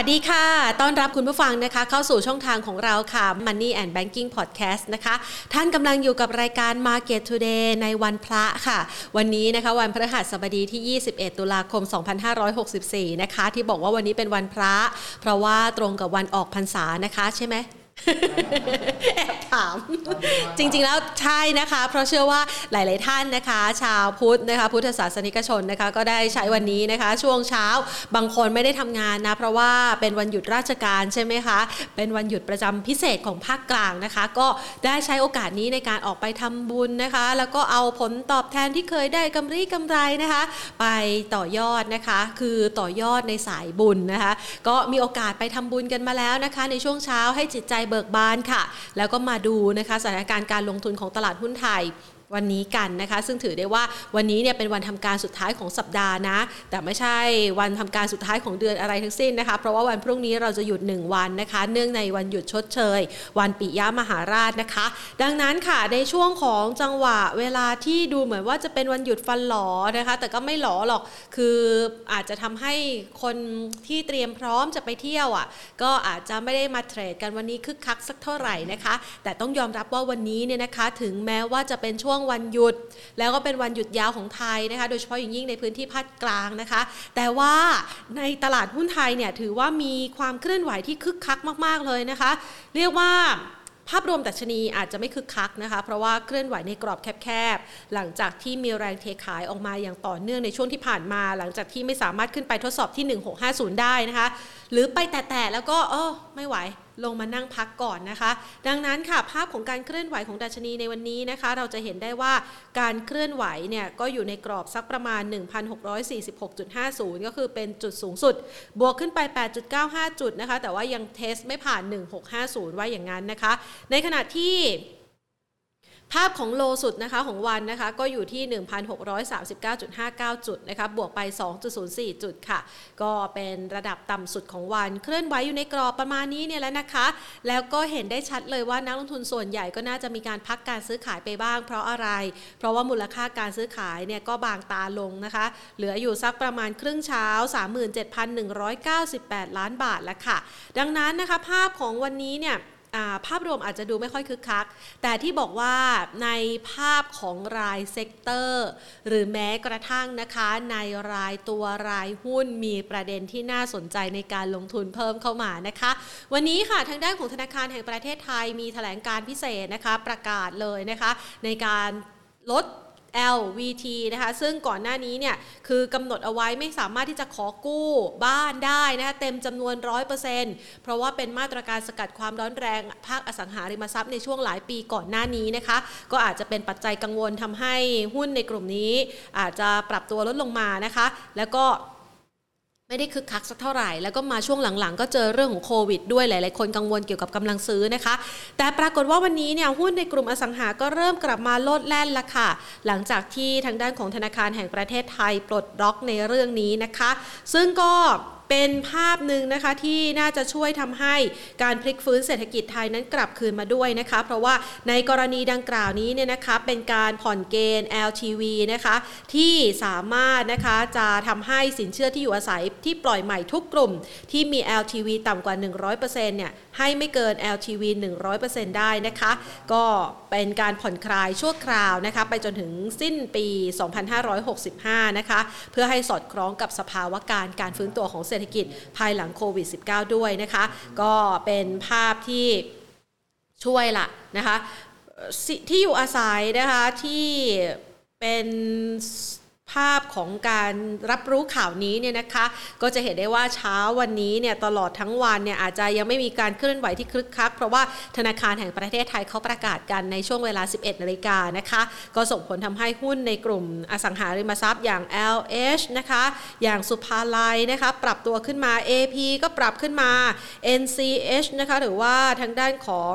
วัสดีค่ะ ต้อนรับคุณผู้ฟังนะคะ เข้าสู่ช่องทางของเราค่ะ Money and Banking Podcast นะคะ ท่านกำลังอยู่กับรายการ Market Today ในวันพระค่ะ วันนี้นะคะวันพฤหัสบดีที่ 21 ตุลาคม 2564 นะคะ ที่บอกว่าวันนี้เป็นวันพระ เพราะว่าตรงกับวันออกพรรษานะคะ ใช่ไหม แอบถาม จริงๆแล้วใช่นะคะ เพราะเชื่อว่าหลาย ๆท่านนะคะ ชาวพุทธนะคะ พุทธศาสนิกชนนะคะ ก็ได้ใช้วันนี้นะคะ ช่วงเช้าบางคนไม่ได้ทำงานนะ เพราะว่าเป็นวันหยุดราชการใช่ไหมคะ เป็นวันหยุดประจำพิเศษของภาคกลางนะคะ ก็ได้ใช้โอกาสนี้ในการออกไปทำบุญนะคะ แล้วก็เอาผลตอบแทนที่เคยได้กำไรกำไรนะคะ ไปต่อยอดนะคะ คือต่อยอดในสายบุญนะคะ ก็มีโอกาสไปทำบุญกันมาแล้วนะคะ ในช่วงเช้าให้จิตใจเบิกบานค่ะ แล้วก็มาดูนะคะสถานการณ์การลงทุนของตลาดหุ้นไทย วันนี้กันนะคะ ซึ่งถือได้ว่าวันนี้เนี่ยเป็นวันทำการสุดท้ายของสัปดาห์นะ แต่ไม่ใช่วันทำการสุดท้ายของเดือนอะไรทั้งสิ้นนะคะ เพราะว่าวันพรุ่งนี้เราจะหยุด 1 วันนะคะ เนื่องในวันหยุดชดเชย วันปิยมหาราชนะคะ ดังนั้นค่ะในช่วงของจังหวะเวลาที่ดูเหมือนว่าจะเป็นวันหยุดฟันหลอนะคะ แต่ก็ไม่หลอหรอกคืออาจจะทำให้คนที่เตรียมพร้อมจะไปเที่ยวอะก็อาจจะไม่ได้มาเทรดกันวันนี้คึกคักสักเท่าไหร่นะคะ แต่ต้องยอมรับว่าวันนี้เนี่ยนะคะ ถึงแม้ว่าจะเป็นช่วงวันหยุด แล้วก็เป็นวันหยุดยาวของไทยนะคะ โดยเฉพาะอย่างยิ่งในพื้นที่ภาคกลางนะคะ แต่ว่าในตลาดหุ้นไทยเนี่ยถือว่ามีความเคลื่อนไหวที่คึกคักมาก ๆ เลยนะคะ เรียกว่าภาพรวมดัชนีอาจจะไม่คึกคักนะคะ เพราะว่าเคลื่อนไหวในกรอบแคบๆ หลังจากที่มีแรงเทขายออกมาอย่างต่อเนื่องในช่วงที่ผ่านมา หลังจากที่ไม่สามารถขึ้นไปทดสอบที่ 1650 ได้นะคะ หรือไปแตะๆแล้วก็เออไม่ไหว ลงมานั่งพักก่อนนะคะ ดังนั้นค่ะภาพของการเคลื่อนไหวของดัชนีในวันนี้นะคะ เราจะเห็นได้ว่าการเคลื่อนไหวเนี่ยก็อยู่ในกรอบสักประมาณ 1,646.50 ก็คือเป็นจุดสูงสุด บวกขึ้นไป 8.95 จุดนะคะ แต่ว่ายังเทสไม่ผ่าน 1650ว่าอย่างนั้นนะคะ ในขณะที่ ภาพของโลสุดนะคะของวันนะคะก็อยู่ที่ 1,639.59 จุดนะคะบวกไป 2.04 จุดค่ะ ก็เป็นระดับต่ำสุดของวันเคลื่อนไหวอยู่ในกรอบประมาณนี้เนี่ยแล้วนะคะ แล้วก็เห็นได้ชัดเลยว่านักลงทุนส่วนใหญ่ก็น่าจะมีการพักการซื้อขายไปบ้าง เพราะอะไร เพราะว่ามูลค่าการซื้อขายเนี่ยก็บางตาลงนะคะ เหลืออยู่สักประมาณครึ่งเช้า 37,198 ล้านบาทแล้วค่ะ ดังนั้นนะคะภาพของวันนี้เนี่ย ภาพรวมอาจจะดูไม่ค่อยคึกคัก แต่ที่บอกว่าในภาพของราย sector หรือแม้กระทั่งนะคะในรายตัวรายหุ้นมีประเด็นที่น่าสนใจในการลงทุนเพิ่มเข้ามานะคะ วันนี้ค่ะทางด้านของธนาคารแห่งประเทศไทยมีแถลงการพิเศษนะคะประกาศเลยนะคะ ในการลด LVT นะคะซึ่งก่อนหน้านี้เนี่ยคือกำหนดเอาไว้ไม่สามารถที่จะขอกู้บ้านได้นะคะเต็มจำนวน 100%เพราะว่าเป็นมาตรการสกัดความร้อนแรงภาคอสังหาริมทรัพย์ในช่วงหลายปีก่อนหน้านี้นะคะก็อาจจะเป็นปัจจัยกังวลทำให้หุ้นในกลุ่มนี้ อาจจะปรับตัวลดลงมานะคะ แล้วก็ ไม่ได้คึกคักสักเท่าไหร่ แล้วก็มาช่วงหลังๆ ก็เจอเรื่องของโควิดด้วยหลายๆ คนกังวลเกี่ยวกับกำลังซื้อนะคะ แต่ปรากฏว่าวันนี้เนี่ยหุ้นในกลุ่มอสังหาก็เริ่มกลับมาโลดแล่นละค่ะ หลังจากที่ทางด้านของธนาคารแห่งประเทศไทยปลดล็อกในเรื่องนี้นะคะ ซึ่งก็ เป็นภาพหนึ่งนะคะที่น่าจะช่วยทำให้การพลิกฟื้นเศรษฐกิจไทยนั้นกลับคืนมาด้วยนะคะ เพราะว่าในกรณีดังกล่าวนี้เนี่ยนะคะเป็นการผ่อนเกณฑ์ LTV นะคะที่สามารถนะคะจะทำให้สินเชื่อที่อยู่อาศัยที่ปล่อยใหม่ทุกกลุ่ม ที่มี LTV ต่ำกว่า 100%เนี่ย ให้ไม่เกิน LTV 100%ได้นะคะ ก็เป็นการผ่อนคลายชั่วคราวนะคะ ไปจนถึงสิ้นปี 2565 นะคะ เพื่อให้สอดคล้องกับสภาวะการการฟื้นตัวของเศรษฐกิจภายหลังโควิด -19 ด้วยนะคะ ก็เป็นภาพที่ช่วยละนะคะที่อยู่อาศัยนะคะที่เป็น ภาพของการรับรู้ข่าวนี้เนี่ยนะคะ ก็จะเห็นได้ว่าเช้าวันนี้เนี่ยตลอดทั้งวันเนี่ยอาจจะยังไม่มีการเคลื่อนไหวที่คลึกคัก เพราะว่าธนาคารแห่งประเทศไทยเขาประกาศกันในช่วงเวลา 11นาฬิกานะคะ ก็ส่งผลทำให้หุ้นในกลุ่มอสังหาริมทรัพย์อย่าง LH นะคะ อย่างสุภาลัยนะคะ ปรับตัวขึ้นมา AP ก็ปรับขึ้นมา NCH นะคะ หรือว่าทางด้านของ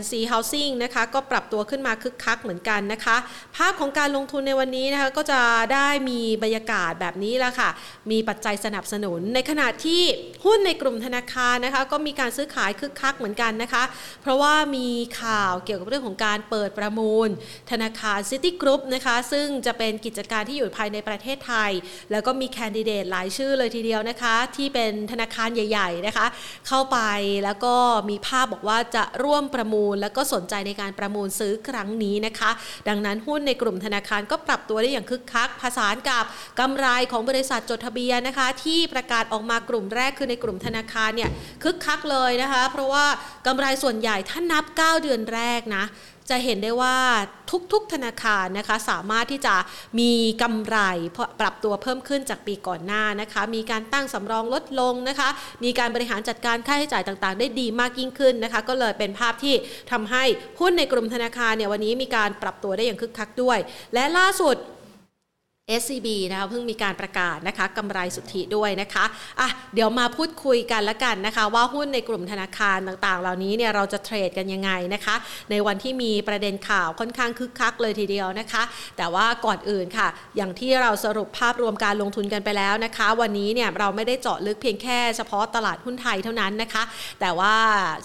NC Housing นะคะ ก็ปรับตัวขึ้นมาคึกคักเหมือนกันนะคะ ภาพของการลงทุนในวันนี้นะคะก็จะได้มีบรรยากาศแบบนี้แล้วค่ะ มีปัจจัยสนับสนุน ในขณะที่หุ้นในกลุ่มธนาคารนะคะ ก็มีการซื้อขายคึกคักเหมือนกันนะคะ เพราะว่ามีข่าวเกี่ยวกับเรื่องของการเปิดประมูล ธนาคารซิตี้กรุ๊ปนะคะ ซึ่งจะเป็นกิจการที่อยู่ภายในประเทศไทย แล้วก็มีแคนดิเดตหลายชื่อเลยทีเดียวนะคะ ที่เป็นธนาคารใหญ่ๆนะคะ เข้าไปแล้วก็มีภาพบอกว่าจะร่วมประมูล แล้วก็สนใจในการประมูลซื้อครั้งนี้นะคะ ดังนั้นหุ้นในกลุ่มธนาคารก็ปรับตัวได้อย่างคึกคักพักผสานกับกำไรของบริษัทจดทะเบียนนะคะ ที่ประกาศออกมากลุ่มแรกคือในกลุ่มธนาคารเนี่ยคึกคักเลยนะคะ เพราะว่ากำไรส่วนใหญ่ถ้านับ 9 เดือนแรกนะจะเห็นได้ว่าทุกๆธนาคารนะคะสามารถที่จะมีกำไรปรับตัวเพิ่มขึ้นจากปีก่อนหน้านะคะ มีการตั้งสำรองลดลงนะคะ มีการบริหารจัดการค่าใช้จ่ายต่างๆ ได้ดีมากยิ่งขึ้นนะคะ ก็เลยเป็นภาพที่ทำให้หุ้นในกลุ่มธนาคารเนี่ยวันนี้มีการปรับตัวได้อย่างคึกคักด้วย และล่าสุด SCB นะคะเพิ่งมีการประกาศนะคะกำไรสุทธิด้วยนะคะอะเดี๋ยวมาพูดคุยกันละกันนะคะ ว่าหุ้นในกลุ่มธนาคารต่างๆ เหล่านี้เนี่ยเราจะเทรดกันยังไงนะคะ ในวันที่มีประเด็นข่าวค่อนข้างคึกคักเลยทีเดียวนะคะ แต่ว่าก่อนอื่นค่ะ อย่างที่เราสรุปภาพรวมการลงทุนกันไปแล้วนะคะ วันนี้เนี่ยเราไม่ได้เจาะลึกเพียงแค่เฉพาะตลาดหุ้นไทยเท่านั้นนะคะ แต่ว่า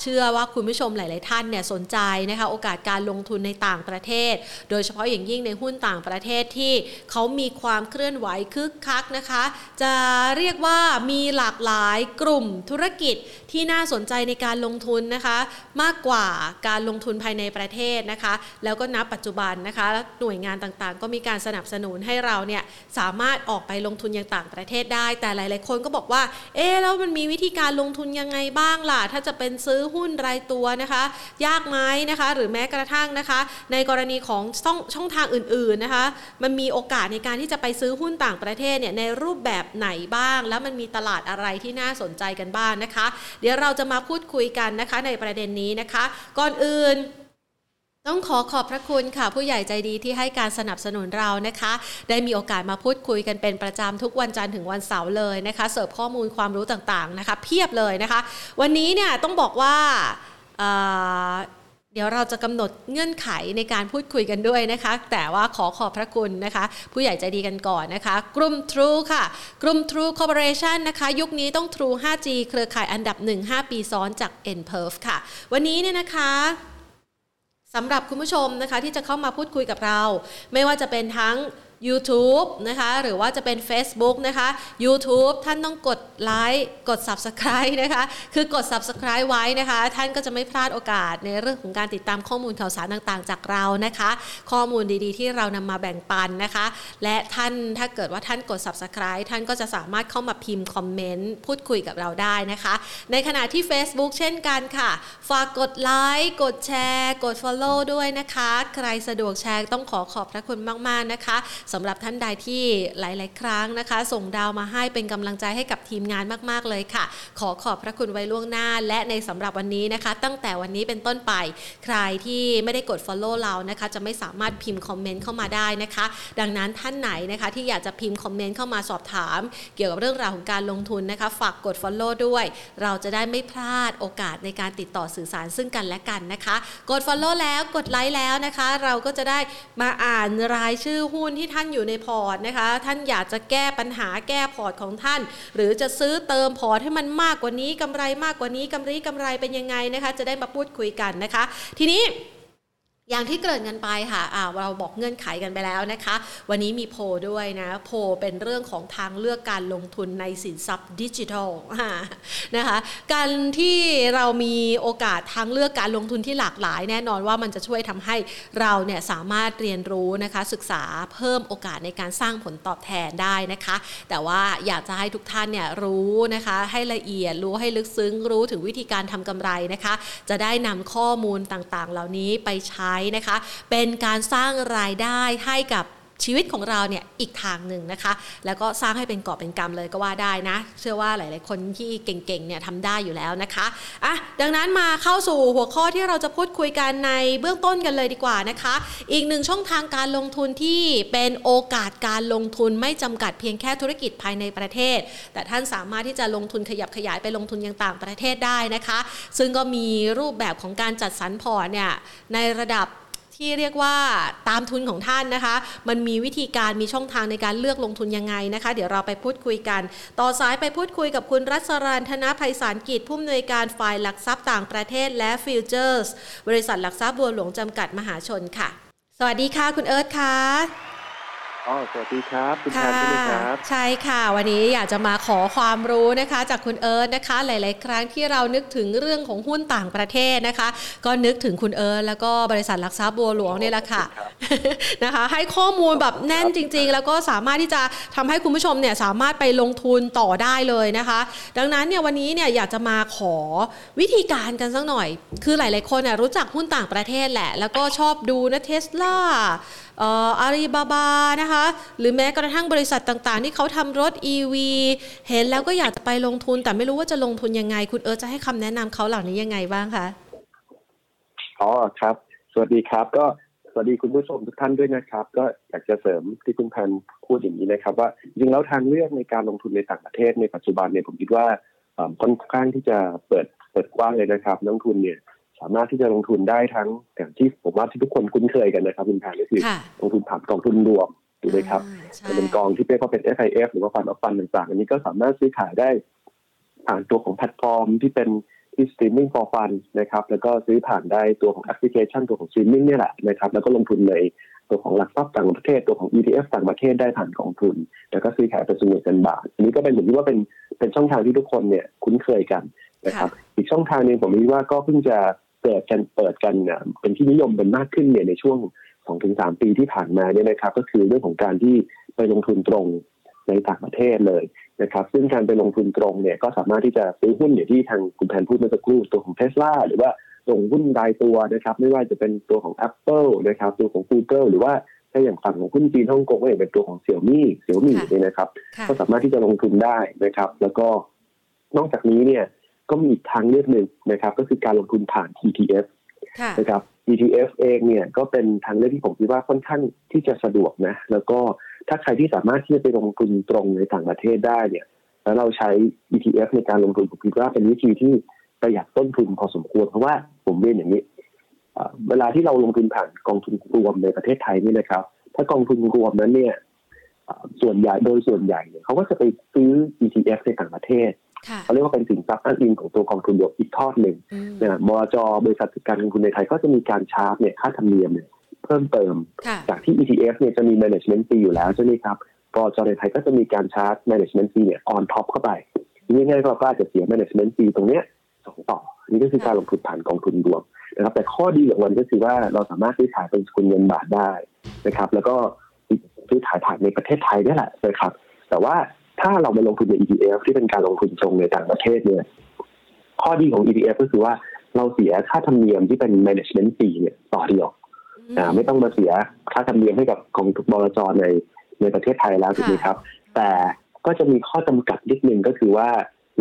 เชื่อว่าคุณผู้ชมหลาย ๆ ท่านเนี่ยสนใจนะคะโอกาสการลงทุนในต่างประเทศ โดยเฉพาะอย่างยิ่งในหุ้นต่างประเทศที่เขามีความเคลื่อนไหวคึกคักนะคะ จะเรียกว่ามีหลากหลายกลุ่มธุรกิจที่น่าสนใจในการลงทุนนะคะ มากกว่าการลงทุนภายในประเทศนะคะ แล้วก็นับปัจจุบันนะคะหน่วยงานต่างๆ ก็มีการสนับสนุนให้เราเนี่ยสามารถออกไปลงทุนยังต่างประเทศได้ แต่หลาย ๆ คนก็บอกว่า เอ๊แล้วมันมีวิธีการลงทุนยังไงบ้างล่ะ ถ้าจะเป็นซื้อหุ้นรายตัวนะคะ ยากไหมนะคะ หรือแม้กระทั่งนะคะ ในกรณีของช่องช่องทางอื่น ๆ นะคะ มันมีโอกาสในการที่จะไปซื้อหุ้นต่างประเทศเนี่ยในรูปแบบไหนบ้าง แล้วมันมีตลาดอะไรที่น่าสนใจกันบ้างนะคะ เดี๋ยวเราจะมาพูดคุยกันนะคะในประเด็นนี้นะคะ ก่อนอื่นต้องขอขอบพระคุณค่ะ ผู้ใหญ่ใจดีที่ให้การสนับสนุนเรานะคะ ได้มีโอกาสมาพูดคุยกันเป็นประจำทุกวันจันทร์ถึงวันเสาร์เลยนะคะ เสิร์ฟข้อมูลความรู้ต่างๆนะคะ เพียบเลยนะคะ วันนี้เนี่ยต้องบอกว่า เดี๋ยวเราจะกำหนดเงื่อนไขในการพูดคุยกันด้วยนะคะ แต่ว่าขอขอบพระคุณนะคะ ผู้ใหญ่ใจดีกันก่อนนะคะ กลุ่ม True ค่ะ กลุ่ม True Corporation นะคะ ยุคนี้ต้อง True 5G เครือข่ายอันดับ 1 5 ปีซ้อนจาก n p e r f ค่ะ วันนี้เนี่ยนะคะสำหรับคุณผู้ชมนะคะที่จะเข้ามาพูดคุยกับเรา ไม่ว่าจะเป็นทั้ง YouTube นะคะหรือว่าจะเป็น Facebook นะคะ YouTube ท่านต้องกดไลค์กด Subscribe นะคะคือกด Subscribe ไว้นะคะ ท่านก็จะไม่พลาดโอกาสในเรื่องของการติดตามข้อมูลข่าวสารต่างๆ จากเรานะคะ ข้อมูลดีๆ ที่เรานำมาแบ่งปันนะคะ และท่านถ้าเกิดว่าท่านกด Subscribe ท่านก็จะสามารถเข้ามาพิมพ์คอมเมนต์พูดคุยกับเราได้นะคะ ในขณะที่ Facebook เช่นกันค่ะ ฝากกดไลค์กดแชร์ กด Follow ด้วยนะคะ ใครสะดวกแชร์ต้องขอขอบพระคุณมากๆนะคะสำหรับท่านใดที่หลาย ๆ ครั้งนะคะ ส่งดาวมาให้เป็นกำลังใจให้กับทีมงานมาก ๆ เลยค่ะ ขอขอบพระคุณไว้ล่วงหน้า และในสำหรับวันนี้นะคะ ตั้งแต่วันนี้เป็นต้นไป ใครที่ไม่ได้กด Follow เรานะคะ จะไม่สามารถพิมพ์คอมเมนต์เข้ามาได้นะคะ ดังนั้นท่านไหนนะคะที่อยากจะพิมพ์คอมเมนต์เข้ามาสอบถาม เกี่ยวกับเรื่องราวของการลงทุนนะคะ ฝากกด Follow ด้วย เราจะได้ไม่พลาดโอกาสในการติดต่อสื่อสารซึ่งกันและกันนะคะ กด Follow แล้วกดไลค์แล้วนะคะ เราก็จะได้มาอ่านรายชื่อหุ้นที่ท่านถืออยู่ในพอร์ตนะคะ ท่านอยากจะแก้ปัญหาแก้พอร์ตของท่าน หรือจะซื้อเติมพอร์ตให้มันมากกว่านี้กำไรมากกว่านี้กำไรกำไรเป็นยังไงนะคะ จะได้มาพูดคุยกันนะคะ ทีนี้ อย่างที่เกริ่นกันไปค่ะะเราบอกเงื่อนไขกันไปแล้วนะคะ วันนี้มีโพด้วยนะ โพเป็นเรื่องของทางเลือกการลงทุนในสินทรัพย์ดิจิทัลนะคะ การที่เรามีโอกาสทางเลือกการลงทุนที่หลากหลาย แน่นอนว่ามันจะช่วยทำให้เราเนี่ยสามารถเรียนรู้นะคะ ศึกษาเพิ่มโอกาสในการสร้างผลตอบแทนได้นะคะ แต่ว่าอยากจะให้ทุกท่านเนี่ยรู้นะคะ ให้ละเอียดรู้ให้ลึกซึ้งรู้ถึงวิธีการทำกำไรนะคะ จะได้นำข้อมูลต่างๆ เหล่านี้ไปใช้นะคะ เป็นการสร้างรายได้ให้กับ ชีวิตของเราเนี่ยอีกทางหนึ่งนะคะ แล้วก็สร้างให้เป็นกอบเป็นกรรมเลยก็ว่าได้นะ เชื่อว่าหลาย ๆ คนที่เก่ง ๆ เนี่ยทำได้อยู่แล้วนะคะอะดังนั้นมาเข้าสู่หัวข้อที่เราจะพูดคุยกันในเบื้องต้นกันเลยดีกว่านะคะ อีกหนึ่งช่องทางการลงทุนที่เป็นโอกาสการลงทุนไม่จำกัดเพียงแค่ธุรกิจภายในประเทศ แต่ท่านสามารถที่จะลงทุนขยับขยายไปลงทุนยังต่างประเทศได้นะคะ ซึ่งก็มีรูปแบบของการจัดสรรพอร์ตเนี่ยในระดับ ที่เรียกว่าตามทุนของท่านนะคะ มันมีวิธีการมีช่องทางในการเลือกลงทุนยังไงนะคะ เดี๋ยวเราไปพูดคุยกัน ต่อสายไปพูดคุยกับคุณรัศรันธนภัยสารกิจผู้อำนวยการฝ่ายหลักทรัพย์ต่างประเทศและฟิวเจอร์สบริษัทหลักทรัพย์บัวหลวงจำกัดมหาชนค่ะ สวัสดีค่ะ คุณเอิร์ธค่ะ อ๋อสวัสดีครับ คุณแทนใช่ไหมครับ ใช่ค่ะ วันนี้อยากจะมาขอความรู้นะคะ จากคุณเอิร์ธนะคะ หลาย ๆ ครั้งที่เรานึกถึงเรื่องของหุ้นต่างประเทศนะคะ ก็นึกถึงคุณเอิร์ธแล้วก็บริษัทหลักทรัพย์บัวหลวงนี่แหละค่ะนะคะ ให้ข้อมูลแบบแน่นจริง ๆ แล้วก็สามารถที่จะทำให้คุณผู้ชมเนี่ยสามารถไปลงทุนต่อได้เลยนะคะ ดังนั้นเนี่ยวันนี้เนี่ยอยากจะมาขอวิธีการกันสักหน่อย คือหลาย ๆ คนรู้จักหุ้นต่างประเทศแหละ แล้วก็ชอบดูนะเทสลา อาลีบาบานะคะ หรือแม้กระทั่งบริษัทต่างๆ ที่เขาทำรถ EV เห็นแล้วก็อยากจะไปลงทุน แต่ไม่รู้ว่าจะลงทุนยังไง คุณเอิร์จะให้คำแนะนำเขาเหล่านี้ยังไงบ้างคะอ๋อครับ สวัสดีครับก็สวัสดีคุณผู้ชมทุกท่านด้วยนะครับ ก็อยากจะเสริมที่คุณพันพูดอย่างนี้นะครับ ว่าจริงแล้วทางเลือกในการลงทุนในต่างประเทศในปัจจุบันเนี่ยผมคิดว่าค่อนข้างที่จะเปิดเปิดกว้างเลยนะครับนักลงทุนเนี่ย สามารถที่จะลงทุนได้ทั้งอย่างที่ผมว่าที่ทุกคนคุ้นเคยกันนะครับคุณแพนก็คือลงทุนผ่านกองทุนรวมถูกไหมครับจะเป็นกองที่เรียกว่าเป็น FIF หรือว่า fund of funds ต่างๆ อันนี้ก็สามารถซื้อขายได้ผ่านตัวของแพลตฟอร์มที่เป็นที่ Streaming for Fund นะครับ แล้วก็ซื้อผ่านได้ตัวของแอปพลิเคชันตัวของสตรีมมิ่งนี่แหละนะครับ แล้วก็ลงทุนในตัวของหลักทรัพย์ต่างประเทศตัวของ ETF ต่างประเทศได้ผ่านกองทุน แล้วก็ซื้อขายเป็นสมุดเงินบาท อันนี้ก็เป็นเหมือนที่ว่าเป็นเป็นช่องทางที่ทุกคนเนี่ยคุ้นเคยกันนะครับ อีกช่องทางหนึ่งผมคิดว่าก็เพิ่งจะ เกิดกันเปิดกันเป็นที่นิยมเป็นมากขึ้นเนี่ยในช่วงสองถึงสามปีที่ผ่านมาเนี่ยนะครับ ก็คือเรื่องของการที่ไปลงทุนตรงในต่างประเทศเลยนะครับ ซึ่งการไปลงทุนตรงเนี่ยก็สามารถที่จะซื้อหุ้นอย่างที่ทางคุณแพนพูดเมื่อสักครู่ตัวของเทสลาหรือว่าตรงหุ้นรายตัวนะครับ ไม่ว่าจะเป็นตัวของ Apple นะครับ ตัวของ Google หรือว่าถ้าอย่างฝั่งของหุ้นจีนฮ่องกงก็อย่างเป็นตัวของเสี่ยวมี่เสี่ยวมี่เนี่ยนะครับ ก็สามารถที่จะลงทุนได้นะครับ แล้วก็นอกจากนี้เนี่ย ก็มีอีกทางเลือกหนึ่งนะครับ ก็คือการลงทุนผ่าน ETF นะครับ ETF เองเนี่ยก็เป็นทางเลือกที่ผมคิดว่าค่อนข้างที่จะสะดวกนะ แล้วก็ถ้าใครที่สามารถที่จะไปลงทุนตรงในต่างประเทศได้เนี่ย แล้วเราใช้ ETF ในการลงทุนผมคิดว่าเป็นวิธีที่ประหยัดต้นทุนพอสมควร เพราะว่าผมเรียนอย่างนี้เวลาที่เราลงทุนผ่านกองทุนรวมในประเทศไทยนี่นะครับ ถ้ากองทุนรวมนั้นเนี่ยส่วนใหญ่โดยส่วนใหญ่เนี่ยเขาก็จะไปซื้อ ETF ในต่างประเทศ เขาเรียกว่าเป็นสินทรัพย์อ้างอิงของตัวกองทุนรวมอีกทอดหนึ่งนะบลจบริษัทการลงทุนในไทยก็จะมีการชาร์จเนี่ยค่าธรรมเนียมเนี่ยเพิ่มเติม จากที่ ETF เนี่ยจะมี management fee อยู่แล้วใช่ไหมครับบลจในไทยก็จะมีการชาร์จ management fee เนี่ย on top เข้าไปง่ายๆเราก็อาจจะเสีย management fee ตรงเนี้ยสองต่อ นี่ก็คือการลงทุนผ่านกองทุนรวมนะครับ แต่ข้อดีของมันก็คือว่าเราสามารถซื้อขายเป็นสกุลเงินบาทได้นะครับ แล้วก็ซื้อขายผ่านในประเทศไทยนี่แหละนะครับ แต่ว่า ถ้าเราไปลงทุนใน ETF ที่เป็นการลงทุนตรงในต่างประเทศเนี่ย ข้อดีของ ETF ก็คือว่าเราเสียค่าธรรมเนียมที่เป็น management fee เนี่ยต่อเดียวอ่าไม่ต้องมาเสียค่าธรรมเนียมให้กับกองทุนบลจในในประเทศไทยแล้วถูกไหมครับ แต่ก็จะมีข้อจำกัดนิดนึงก็คือว่า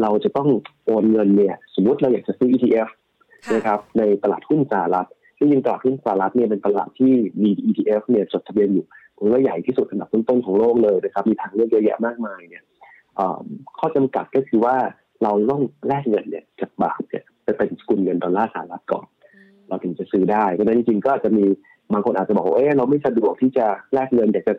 เราจะต้องโอนเงินเนี่ย สมมติเราอยากจะซื้อ ETF นะครับในตลาดหุ้นสหรัฐที่จริงตลาดหุ้นสหรัฐเนี่ยเป็นตลาดที่มี ETF เนี่ยจดทะเบียนอยู่ผมว่าใหญ่ที่สุดอันดับต้นๆของโลกเลยนะครับ มีทางเลือกเยอะแยะมากมายเนี่ย ข้อจำกัดก็คือว่าเราต้องแลกเงินเนี่ยจากบาทเนี่ยไปเป็นสกุลเงินดอลลาร์สหรัฐก่อน เราถึงจะซื้อได้เพราะนั้นจริงๆก็อาจจะมีบางคนอาจจะบอกว่าเออเราไม่สะดวกที่จะแลกเงินอยากจะ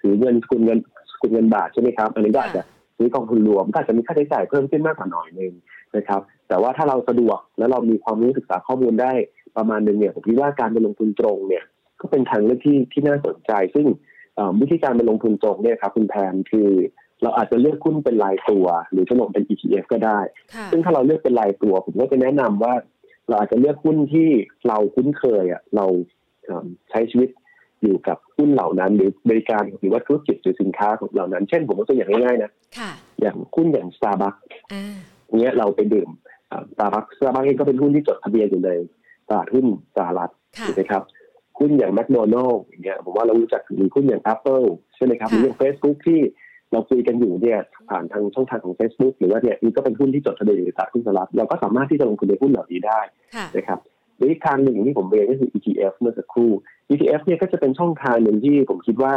ถือเงินสกุลเงินสกุลเงินบาทใช่ไหมครับอันนี้ก็อาจจะซื้อกองทุนรวมก็อาจจะมีค่าใช้จ่ายเพิ่มขึ้นมากกว่าหน่อยนึงนะครับ แต่ว่าถ้าเราสะดวกแล้วเรามีความรู้ศึกษาข้อมูลได้ประมาณนึงเนี่ยผมคิดว่าการไปลงทุนตรงเนี่ย ก็เป็นทางเลือกที่ที่น่าสนใจ ซึ่งวิธีการไปลงทุนตรงเนี่ยครับคุณแพนคือ เราอาจจะเลือกหุ้นเป็นรายตัว หรือจะลงเป็น ETF ก็ได้ ซึ่งถ้าเราเลือกเป็นรายตัว ผมก็จะแนะนำว่า เราอาจจะเลือกหุ้นที่เราคุ้นเคยอะเราใช้ชีวิตอยู่กับหุ้นเหล่านั้น หรือบริการหรือว่าธุรกิจหรือสินค้าของเหล่านั้น เช่นผมยกตัวอย่างง่ายๆนะอย่างหุ้นอย่าง Starbucks เนี้ยเราไปดื่ม Starbucks Starbucks เองก็เป็นหุ้นที่จดทะเบียนอยู่ในตลาดหุ้นสหรัฐถูกไหมครับหุ้นอย่างแมคโดนัลล์อย่างเงี้ยผมว่าเรารู้จักหรือหุ้นอย่าง Apple ใช่ไหมครับหรืออย่าง Facebook ที่ เราคุยกันอยู่เนี่ยผ่านทางช่องทางของ Facebook หรือว่าเนี่ยนี่ก็เป็นหุ้นที่จดทะเบียนอยู่ในตลาดหุ้นสหรัฐเราก็สามารถที่จะลงทุนในหุ้นเหล่านี้ได้นะครับหรืออีกทางหนึ่งที่ผมเรียนก็คือ ETF เมื่อสักครู่ ETF เนี่ยก็จะเป็นช่องทางหนึ่งที่ผมคิดว่า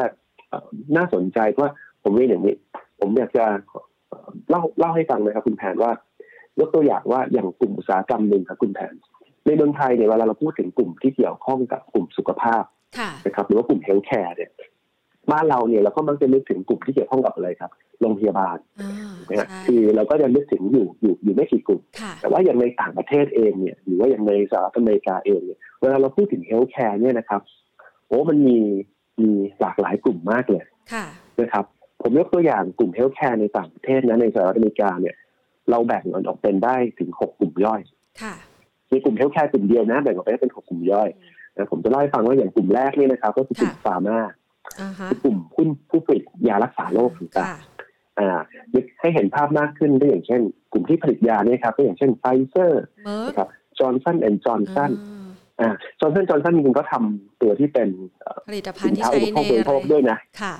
น่าสนใจเพราะผมเรียนอย่างนี้ ผมอยากจะเล่าเล่าให้ฟังนะครับคุณแผนว่ายกตัวอย่างว่าอย่างกลุ่มอุตสาหกรรมหนึ่งครับคุณแผน ในเมืองไทยเนี่ยเวลาเราพูดถึงกลุ่มที่เกี่ยวข้องกับกลุ่มสุขภาพค่ะนะครับหรือว่ากลุ่ม healthcare เนี่ย บ้านเราเนี่ยเราก็มักจะนึกถึงกลุ่มที่เกี่ยวข้องกับอะไรครับ โรงพยาบาลอ่านะฮะใช่คือเราก็จะนึกถึงอยู่อยู่อยู่ไม่กี่กลุ่มค่ะแต่ว่าอย่างในต่างประเทศเองเนี่ยหรือว่าอย่างในสหรัฐอเมริกาเองเนี่ยเวลาเราพูดถึง healthcare เนี่ยนะครับโอ้มันมีมีหลากหลายกลุ่มมากเลยค่ะนะครับ ผมยกตัวอย่างกลุ่ม healthcare ในต่างประเทศนะในสหรัฐอเมริกาเนี่ย เราแบ่งมันออกเป็นได้ถึงหกกลุ่มย่อยค่ะมีกลุ่ม healthcare กลุ่มเดียวนะแบ่งออกไปได้เป็นหกกลุ่มย่อยนะผมจะเล่าให้ฟังว่าอย่างกลุ่มแรกเนี่ยนะครับ ก็คือกลุ่มค่ะฟาร์มาอ่าฮะ กลุ่มผู้ผู้ผลิตยารักษาโรคต่างค่ะๆอ่านึกให้เห็นภาพมากขึ้นก็อย่างเช่น กลุ่มที่ผลิตยาเนี่ยครับก็อย่างเช่นไฟเซอร์ Merck นะครับ Johnson & Johnson อ่าอ่า Johnson Johnson จริงๆก็ทำตัวที่เป็นเอ่อผลิตภัณฑ์สินค้าที่ใช้ในอุปโภคบริโภคด้วยนะคะ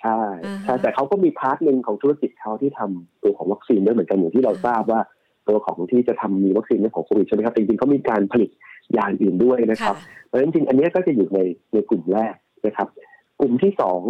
ใช่อ่าฮะใช่แต่เขาก็มี part หนึ่งของธุรกิจเขาที่ทำตัวของวัคซีนด้วยเหมือนกันอย่างที่เราทราบว่าตัวของที่จะทำมีวัคซีนเรื่องของโควิดใช่ไหมครับจริงๆเขามีการผลิตยาอื่นด้วยนะครับค่ะเพราะฉะนั้นจริงๆอันนี้ก็จะอยู่ในในกลุ่มแรกนะครับ กลุ่มที่สอง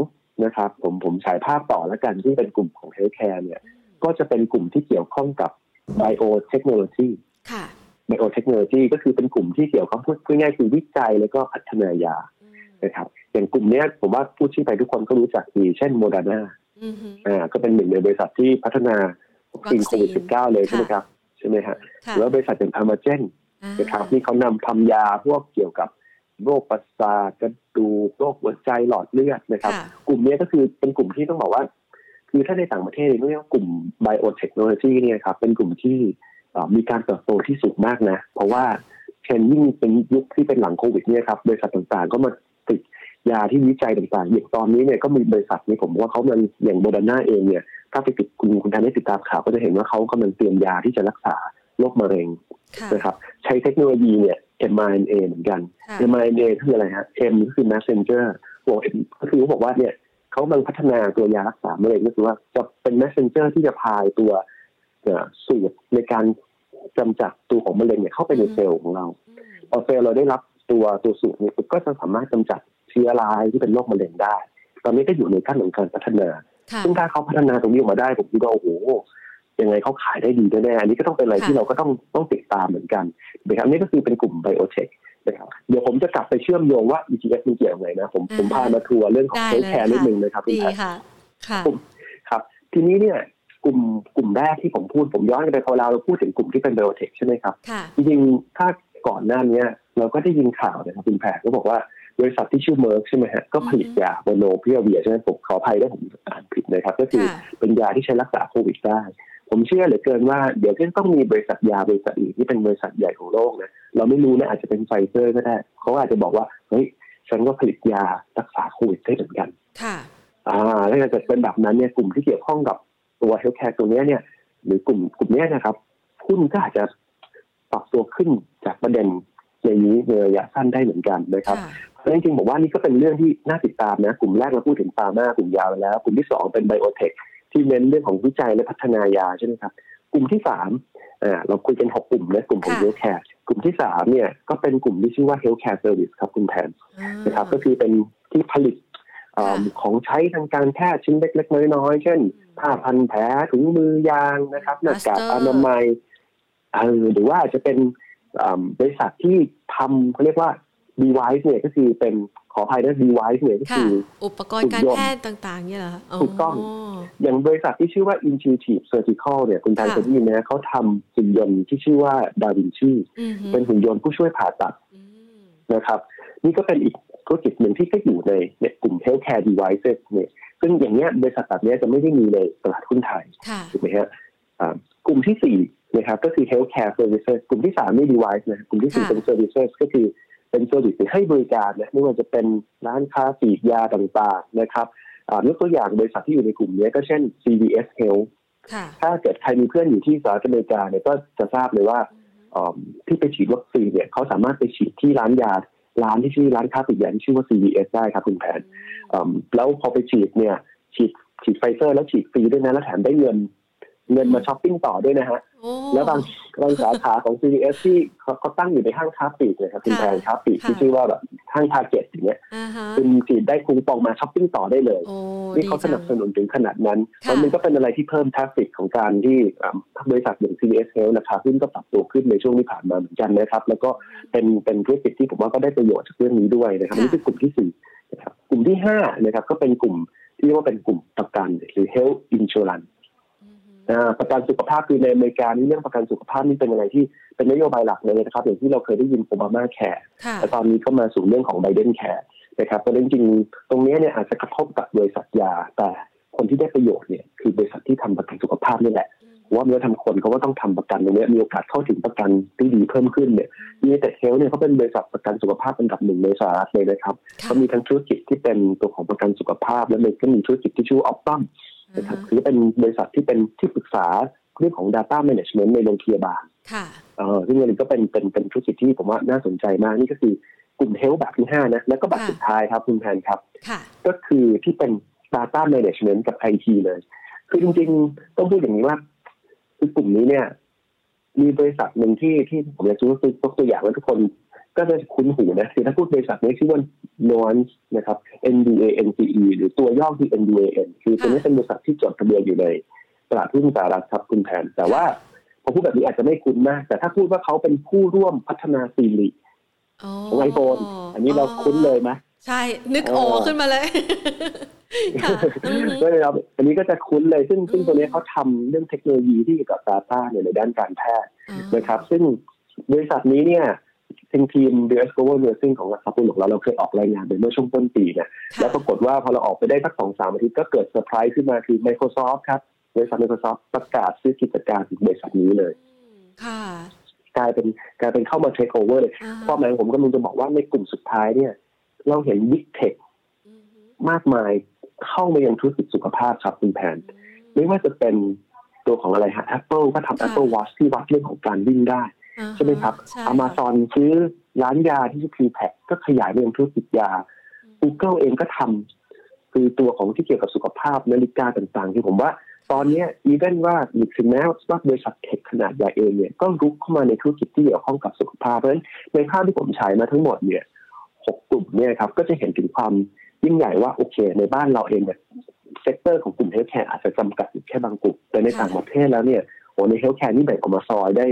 นะครับ ผมผมฉายภาพต่อแล้วกันที่เป็นกลุ่มของ healthcare เนี่ย ก็จะเป็นกลุ่มที่เกี่ยวข้องกับ biotechnology ค่ะ biotechnology ก็คือเป็นกลุ่มที่เกี่ยวข้องพูดพูดง่ายๆคือวิจัยแล้วก็พัฒนายาอืมนะครับ อย่างกลุ่มเนี้ยผมว่าพูดชื่อไปทุกคนก็รู้จักดีเช่นโมเดอร์นาอืมฮึอ่าก็เป็นหนึ่งในบริษัทที่พัฒนาวัคซีนวัคซีนโควิด -19 เลยใช่ไหมค่ะครับ ใช่ไหมฮะค่ะหรือว่าบริษัทอย่างอามาเจนอ่านะครับที่เขานำทำยาพวกเกี่ยวกับ โรคประสาทกระดูกโรคหัวใจหลอดเลือดนะครับค่ะกลุ่มเนี้ยก็คือเป็นกลุ่มที่ต้องบอกว่า คือถ้าในต่างประเทศเนี่ยเรียกว่ากลุ่มไบโอเทคโนโลยีเนี่ยครับเป็นกลุ่มที่เอ่อมีการเติบโตที่สูงมากนะ เพราะว่าเทรนยิ่งเป็นยุคที่เป็นหลังโควิดเนี่ยครับบริษัทต่างๆ ก็มาติดยาที่วิจัยต่างๆอย่างตอนนี้เนี่ยก็มีบริษัทนี้ผมว่าเขามันอย่างโมเดอร์นาเองเนี่ยถ้าไปติดคุณคุณแพนได้ติดตามข่าวก็จะเห็นว่าเขากำลังเตรียมยาที่จะรักษาโรคมะเร็งค่ะนะครับ ใช้เทคโนโลยีเนี่ย mRNA เหมือนกันค่ะ mRNA คืออะไรฮะ M ก็คือ messenger บอก M ก็คือเขาบอกว่าเนี่ยเขากำลังพัฒนาตัวยารักษามะเร็งก็คือว่าจะเป็น messenger ที่จะพาตัวเอ่อสูตรในการกำจัดตัวของมะเร็งเนี่ยเข้าไปในเซลล์ของเราอืมพอเซลล์เราได้รับตัวตัวสูตรนี้ปุ๊บก็จะสามารถกำจัดเชื้อร้ายที่เป็นโรคมะเร็งได้ ตอนนี้ก็อยู่ในขั้นของการพัฒนาค่ะซึ่งถ้าเขาพัฒนาตรงนี้ออกมาได้ผมคิดว่าโอ้โห ยังไงเขาขายได้ดีแน่ๆอันนี้ก็ต้องเป็นอะไรค่ะที่เราก็ต้องต้องติดตามเหมือนกันนะครับนี่ก็คือเป็นกลุ่ม biotech นะครับเดี๋ยวผมจะกลับไปเชื่อมโยงว่า ETF มันเกี่ยวยังไงนะผมผมพามาทัวร์เรื่องของ healthcare ได้เลยนิดนึงค่ะนะครับคุณแพนค่ะค่ะครับ ทีนี้เนี่ยกลุ่มกลุ่มแรกที่ผมพูดผมย้อนกลับไปพอเราพูดถึงกลุ่มที่เป็น biotech ใช่ไหมครับค่ะจริงๆถ้าก่อนหน้านี้เราก็ได้ยินข่าวนะครับคุณแพทย์ก็บอกว่าบริษัทที่ชื่อ Merck ใช่ไหมฮะก็ผลิตยา Molnupiravir ใช่ไหมผมขออภัยถ้าผมอ่านผิดนะครับ ก็คือค่ะเป็นยาที่ใช้รักษาโควิดได้ ผมเชื่อเหลือเกินว่าเดี๋ยวก็ต้องมีบริษัทยาบริษัทอื่นที่เป็นบริษัทใหญ่ของโลกนะเราไม่รู้นะอาจจะเป็นไฟเซอร์ก็ได้ เขาอาจจะบอกว่าเฮ้ยฉันก็ผลิตยารักษาโควิดได้เหมือนกัน ค่ะ อ่าถ้าเกิดเป็นแบบนั้นเนี่ยกลุ่มที่เกี่ยวข้องกับตัว healthcare ตัวเนี้ยเนี่ย หรือกลุ่มกลุ่มเนี้ยนะครับหุ้นก็อาจจะปรับตัวขึ้นจากประเด็นในนี้ในระยะสั้นได้เหมือนกันนะครับค่ะเพราะฉะนั้นจริงๆผมว่านี่ก็เป็นเรื่องที่น่าติดตามนะ กลุ่มแรกเราพูดถึง pharma กลุ่มยาไปแล้ว กลุ่มที่สองเป็น biotech ที่เน้นเรื่องของวิจัยและพัฒนายาใช่ไหมครับ กลุ่มที่สามอ่าเราคุยกันหกกลุ่มนะกลุ่มของค่ะ healthcare กลุ่มที่สามเนี่ยก็เป็นกลุ่มที่ชื่อว่า healthcare service ครับคุณแพนอ่านะครับ ก็คือเป็นที่ผลิตเอ่อค่ะของใช้ทางการแพทย์ชิ้นเล็กๆน้อยๆเช่นผ้าพันแผลถุงมือยางนะครับหน้ากาก Master อนามัยเออหรือว่าอาจจะเป็นเอิ่มบริษัทที่ทำเขาเรียกว่า device เนี่ยก็คือเป็น ขออภัยนะ device เนี่ยก็ค่ะคืออุปกรณ์การหุ่นยนต์แพทย์ต่างๆเนี่ยเหรอคะถูกต้อง อย่างบริษัทที่ชื่อว่า Intuitive Surgical เนี่ยคุณทานค่ะเคยได้ยินไหมเขาทำหุ่นยนต์ที่ชื่อว่าดาวินชีอืมฮึเป็นหุ่นยนต์ผู้ช่วยผ่าตัดอืมนะครับ นี่ก็เป็นอีกธุรกิจหนึ่งที่ก็อยู่ในเนี่ยกลุ่ม healthcare devices เนี่ยซึ่งอย่างเนี้ยบริษัทแบบเนี้ยจะไม่ได้มีในตลาดหุ้นไทยค่ะถูกไหมฮะอ่ากลุ่มที่สี่นะครับก็คือ healthcare services กลุ่มที่สามนี่ device นะกลุ่มที่สี่ค่ะเป็น services ก็คือ เป็น service ที่ให้บริการนะไม่ว่าจะเป็นร้านค้าปลีกยาต่างๆนะครับอ่ายกตัวอย่างบริษัทที่อยู่ในกลุ่มเนี้ยก็เช่น CVS Health ค่ะถ้าเกิดใครมีเพื่อนอยู่ที่สหรัฐอเมริกาเนี่ยก็จะทราบเลยว่าอ่อที่ไปฉีดวัคซีนเนี่ยเขาสามารถไปฉีดที่ร้านยาร้านที่ชื่อร้านค้าปลีกยาที่ชื่อว่า CVS ได้ครับคุณแพนอืมแล้วพอไปฉีดเนี่ยฉีดฉีดไฟเซอร์แล้วฉีดฟรีด้วยนะแล้วแถมได้เงิน เงินมาช้อปปิ้งต่อด้วยนะฮะโอ้แล้วบางบางสาขาของ CVS ที่เขาเขาตั้งอยู่ในห้างค้าปลีกเลยครับคุณแพนค่ะค้าปลีกที่ค่ะชื่อว่าแบบห้าง Target อย่างเงี้ยอ่าฮะคุณฉีดได้คูปองมาช้อปปิ้งต่อได้เลยโอ้นี่ดีจังเขาสนับสนุนถึงขนาดนั้นค่ะมันก็เป็นอะไรที่เพิ่ม traffic ของการที่อ่าบริษัทอย่าง CVS Health ราคาหุ้นก็ปรับตัวขึ้นในช่วงที่ผ่านมาเหมือนกันนะครับ แล้วก็เป็นเป็นธุรกิจที่ผมว่าก็ได้ประโยชน์จากเรื่องนี้ด้วยนะครับค่ะนี่คือกลุ่มที่สี่นะครับกลุ่มที่ห้านะครับก็เป็นกลุ่มที่เรียกว่าเป็นกลุ่มประกันหรือ health insurance อือฮึอ่า ประกันสุขภาพคือในอเมริกานี่เรื่องประกันสุขภาพนี่เป็นอะไรที่เป็นนโยบายหลักเลยนะครับ อย่างที่เราเคยได้ยินโอบามาแคร์ค่ะแต่ตอนนี้ก็มาสู่เรื่องของไบเดนแคร์นะครับเพราะฉะนั้นจริงๆตรงนี้เนี่ยอาจจะกระทบกับบริษัทยา แต่คนที่ได้ประโยชน์เนี่ยคือบริษัทที่ทำประกันสุขภาพนี่แหละเพราะว่าเมื่อทำคนเขาก็ต้องทำประกันตรงนี้มีโอกาสเข้าถึงประกันที่ดีเพิ่มขึ้นเนี่ยมีแต่เฮลเนี่ยเขาเป็นบริษัทประกันสุขภาพอันดับหนึ่งในสหรัฐเลยนะครับค่ะเขามีทั้งธุรกิจที่เป็นตัวของประกันสุขภาพ และมันก็มีธุรกิจที่ชื่อออปตัมอ่า นะครับฮะคือเป็นบริษัทที่เป็นที่ปรึกษาเรื่องของ Data Management ในโรงพยาบาลค่ะเออซึ่งอันนี้ก็เป็นเป็นเป็นธุรกิจที่ผมว่าน่าสนใจมากนี่ก็คือกลุ่มเฮลแบบที่ห้านะแล้วก็แบบค่ะสุดท้ายครับคุณแพนครับค่ะก็คือที่เป็น Data Management กับ IT เลย คือจริงๆ ต้องพูดอย่างนี้ว่าคือกลุ่มนี้เนี่ย มีบริษัทหนึ่งที่ที่ผมอยากจะยกตัวอย่างว่าทุกคน ก็จะคุ้นหูนะคือถ้าพูดบริษัทนี้ชื่อว่า Nuance นะครับ N D A N C E หรือตัวย่อคือ N D A N คือตัวนี้เป็นบริษัทที่จดทะเบียนอยู่ในตลาดหุ้นสหรัฐครับคุณแพนแต่ว่าพอพูดแบบนี้อาจจะไม่คุ้นมาก แต่ถ้าพูดว่าเขาเป็นผู้ร่วมพัฒนาซีรีของไอโฟนอันนี้เราคุ้นเลยไหมใช่ นึกเออโอขึ้นมาเลยค่ะอือฮึก็เลยเราอันนี้ก็จะคุ้นเลย ซึ่งซึ่งตัวนี้เขาทำเรื่องเทคโนโลยีที่เกี่ยวกับ Data เนี่ยในด้านการแพทย์นะครับ ซึ่งบริษัทนี้เนี่ย ทีมทีม DS Global Nursing ของหลักทรัพย์บุญหลวงเราเราเคยออกรายงานไปเมื่อช่วงต้นปีเนี่ยค่ะแล้วปรากฏว่าพอเราออกไปได้สักสองสามอาทิตย์ก็เกิดเซอร์ไพรส์ขึ้นมาคือ Microsoft ครับบริษัท Microsoft ประกาศซื้อกิจการของบริษัทนี้เลยอืมค่ะกลายเป็นกลายเป็นเข้ามาเทคโอเวอร์เลยอ่าฮะความหมายของผมกำลังจะบอกว่าในกลุ่มสุดท้ายเนี่ย เราเห็น Big Tech อือฮึมากมายเข้ามายังธุรกิจสุขภาพครับคุณแพนไม่ว่าจะเป็นตัวของอะไรฮะ Apple ก็ทำ Apple Watch ที่วัดเรื่องของการวิ่งได้อ่าฮะ ใช่ไหมครับใช่ Amazon ซื้อร้านยาที่ชื่อ Pre-Pack ก็ขยายไปยังธุรกิจยา Google เองก็ทำคือตัวของที่เกี่ยวกับสุขภาพนาฬิกาต่างๆ ที่ผมว่า ตอนเนี้ even ว่าถึงแม้ว่าบริษัท tech ขนาดใหญ่เองเนี่ยก็รุกเข้ามาในธุรกิจที่เกี่ยวข้องกับสุขภาพเพราะฉะนั้นในภาพที่ผมฉายมาทั้งหมดเนี่ยหกกลุ่มเนี่ยครับก็จะเห็นถึงความยิ่งใหญ่ว่าโอเค ในบ้านเราเองเนี่ย sector ของกลุ่ม healthcare อาจจะจำกัดอยู่แค่บางกลุ่ม แต่ในต่างประเทศแล้วเนี่ยโอ้ใน healthcare นี่แบ่งออกมาซอยได้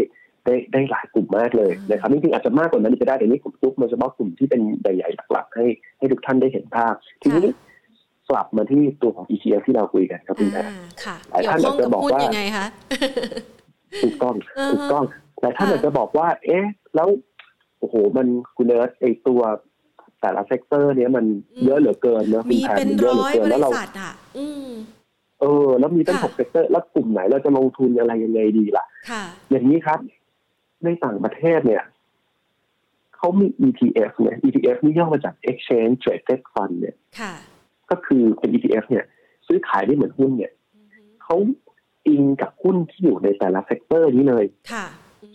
ได้ได้หลายกลุ่มมากเลยนะครับจริงๆอาจจะมากกว่านั้นก็ได้แต่นี่ผมยกมาเฉพาะกลุ่มที่เป็นใหญ่ๆหลักๆให้ให้ทุกท่านได้เห็นภาพ ทีนี้กลับมาที่ตัวของ ETF ที่เราคุยกันครับคุณแพรอ่าค่ะหลายเกี่ยท่านวข้องอาจจะกับบอกพูดว่ายังไงคะถูกต้องอ่าฮะถูกต้องแต่ท่านค่ะอาจจะบอกว่า เอ๊ะ แล้วโอ้โห มันคุณเนิร์ดไอตัวแต่ละเซกเตอร์ เนี้ยมันเยอะเหลือเกินนะคุณมีแพรเป็นเยอะเหลืร้ออยเกินบแล้วริเราษัทอะอืมเออ แล้วมีตั้งค่ะหกเซกเตอร์ แล้วกลุ่มไหนเราจะลงทุนอะไรยังไงดีล่ะค่ะอย่างนี้ครับ ในต่างประเทศเนี่ยเขามี ETF เนี่ย ETF นี่ย่อมาจาก Exchange Traded Fund เนี่ยค่ะก็คือเป็น ETF เนี่ย ซื้อขายได้เหมือนหุ้นเนี่ยอือฮึเขาอิงกับหุ้นที่อยู่ในแต่ละ sector นี้เลยค่ะ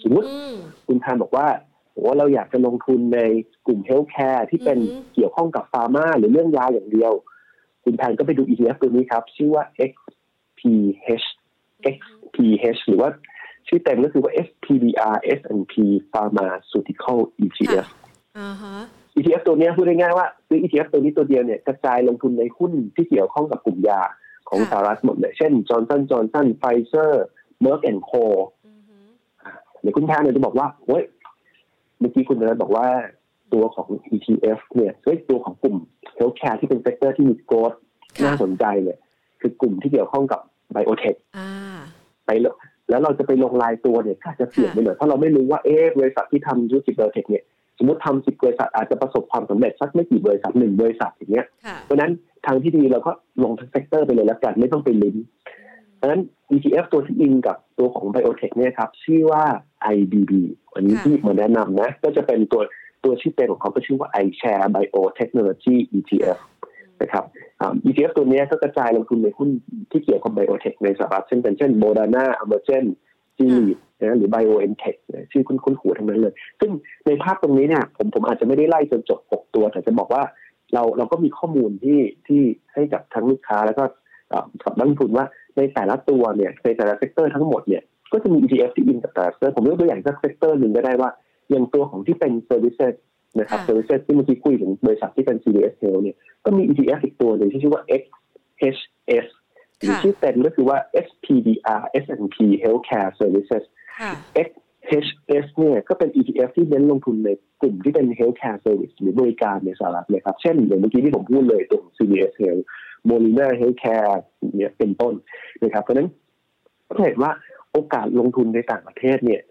สมมุติอืมคุณแพนบอกว่าโอ้เราอยากจะลงทุนในกลุ่ม healthcare ที่เป็นอือฮึเกี่ยวข้องกับ pharma หรือเรื่องยาอย่างเดียว คุณแพนก็ไปดู ETF ตัวนี้ครับ ชื่อว่า XPH XPH หรือว่า ชื่อเต็มก็คือว่า SPDR S&P Pharmaceutical ETF อ่าฮะ ETF ตัวเนี้ยพูดง่ายๆว่าซื้อ ETF ตัวนี้ตัวเดียวเนี่ยกระจายลงทุนในหุ้นที่เกี่ยวข้องกับกลุ่มยาของค่ะสหรัฐหมดเลย เช่น Johnson Johnson Pfizer Merck Co อือฮึเดี๋ยวคุณแพนเนี่ยจะบอกว่าเฮ้ยเมื่อกี้คุณเนิร์ดบอกว่าตัวของ ETF เนี่ยเฮ้ยตัวของกลุ่ม healthcare ที่เป็น sector ที่มี growth ค่ะน่าสนใจเนี่ย คือกลุ่มที่เกี่ยวข้องกับ biotech อ่าไป แล้วแล้วเราจะไปลงรายตัวเนี่ยก็อาจจะเสี่ยงไปหน่อยเพราะเราไม่รู้ว่าเอ๊ะบริษัทที่ทำธุรกิจ biotech เนี่ยสมมติทำสิบบริษัทอาจจะประสบความสำเร็จสักไม่กี่บริษัทหนึ่งบริษัทอย่างเงี้ยค่ะเพราะฉะนั้นทางที่ดีเราก็ลงทั้ง sector ไปเลยแล้วกันไม่ต้องไปลุ้นเพราะฉะนั้น ETF ตัวที่อิงกับตัวของ Biotech เนี่ยครับชื่อว่า IBB อันนี้ค่ะที่มาแนะนำนะ ก็จะเป็นตัวตัวชื่อเต็มของเขาก็ชื่อว่า iShares Biotechnology ETF นะครับอ่า ETF ตัวนี้ก็กระจายลงทุนในหุ้นที่เกี่ยวกับ Biotech ในสหรัฐเช่นเป็นเช่น Moderna Amgen g i l e a d นะหรือ BioNTech นะชื่อคุ้นๆหูทั้งนั้นเลย ซึ่งในภาพตรงนี้เนี่ยผมผมอาจจะไม่ได้ไล่จนจบ 6 ตัว แต่จะบอกว่าเราเราก็มีข้อมูลที่ที่ให้กับทั้งลูกค้าแล้วก็กับนักลงทุนว่าในแต่ละตัวเนี่ยในแต่ละ sector ทั้งหมดเนี่ยก็จะมี ETF ที่อิงกับแต่ละ sector ผมยกตัวอย่างสัก sector หนึ่งก็ได้ว่า อย่างตัวของที่เป็น services นะครับ services ที่เมื่อกี้คุยถึงบริษัทที่เป็น CDS Health เนี่ยก็มี ETF อีกตัวหนึ่งที่ชื่อว่า XHS หรือชื่อเต็มก็คือว่า SPDR S&P Healthcare Services XHS เนี่ยก็เป็น ETF ที่เน้นลงทุนในกลุ่มที่เป็น healthcare service หรือบริการในสหรัฐเลยครับ เช่นอย่างเมื่อกี้ที่ผมพูดเลยตรง CVS Health Molina Healthcare เนี่ยเป็นต้นนะครับเพราะนั้นก็เห็นว่าโอกาสลงทุนในต่างประเทศเนี่ย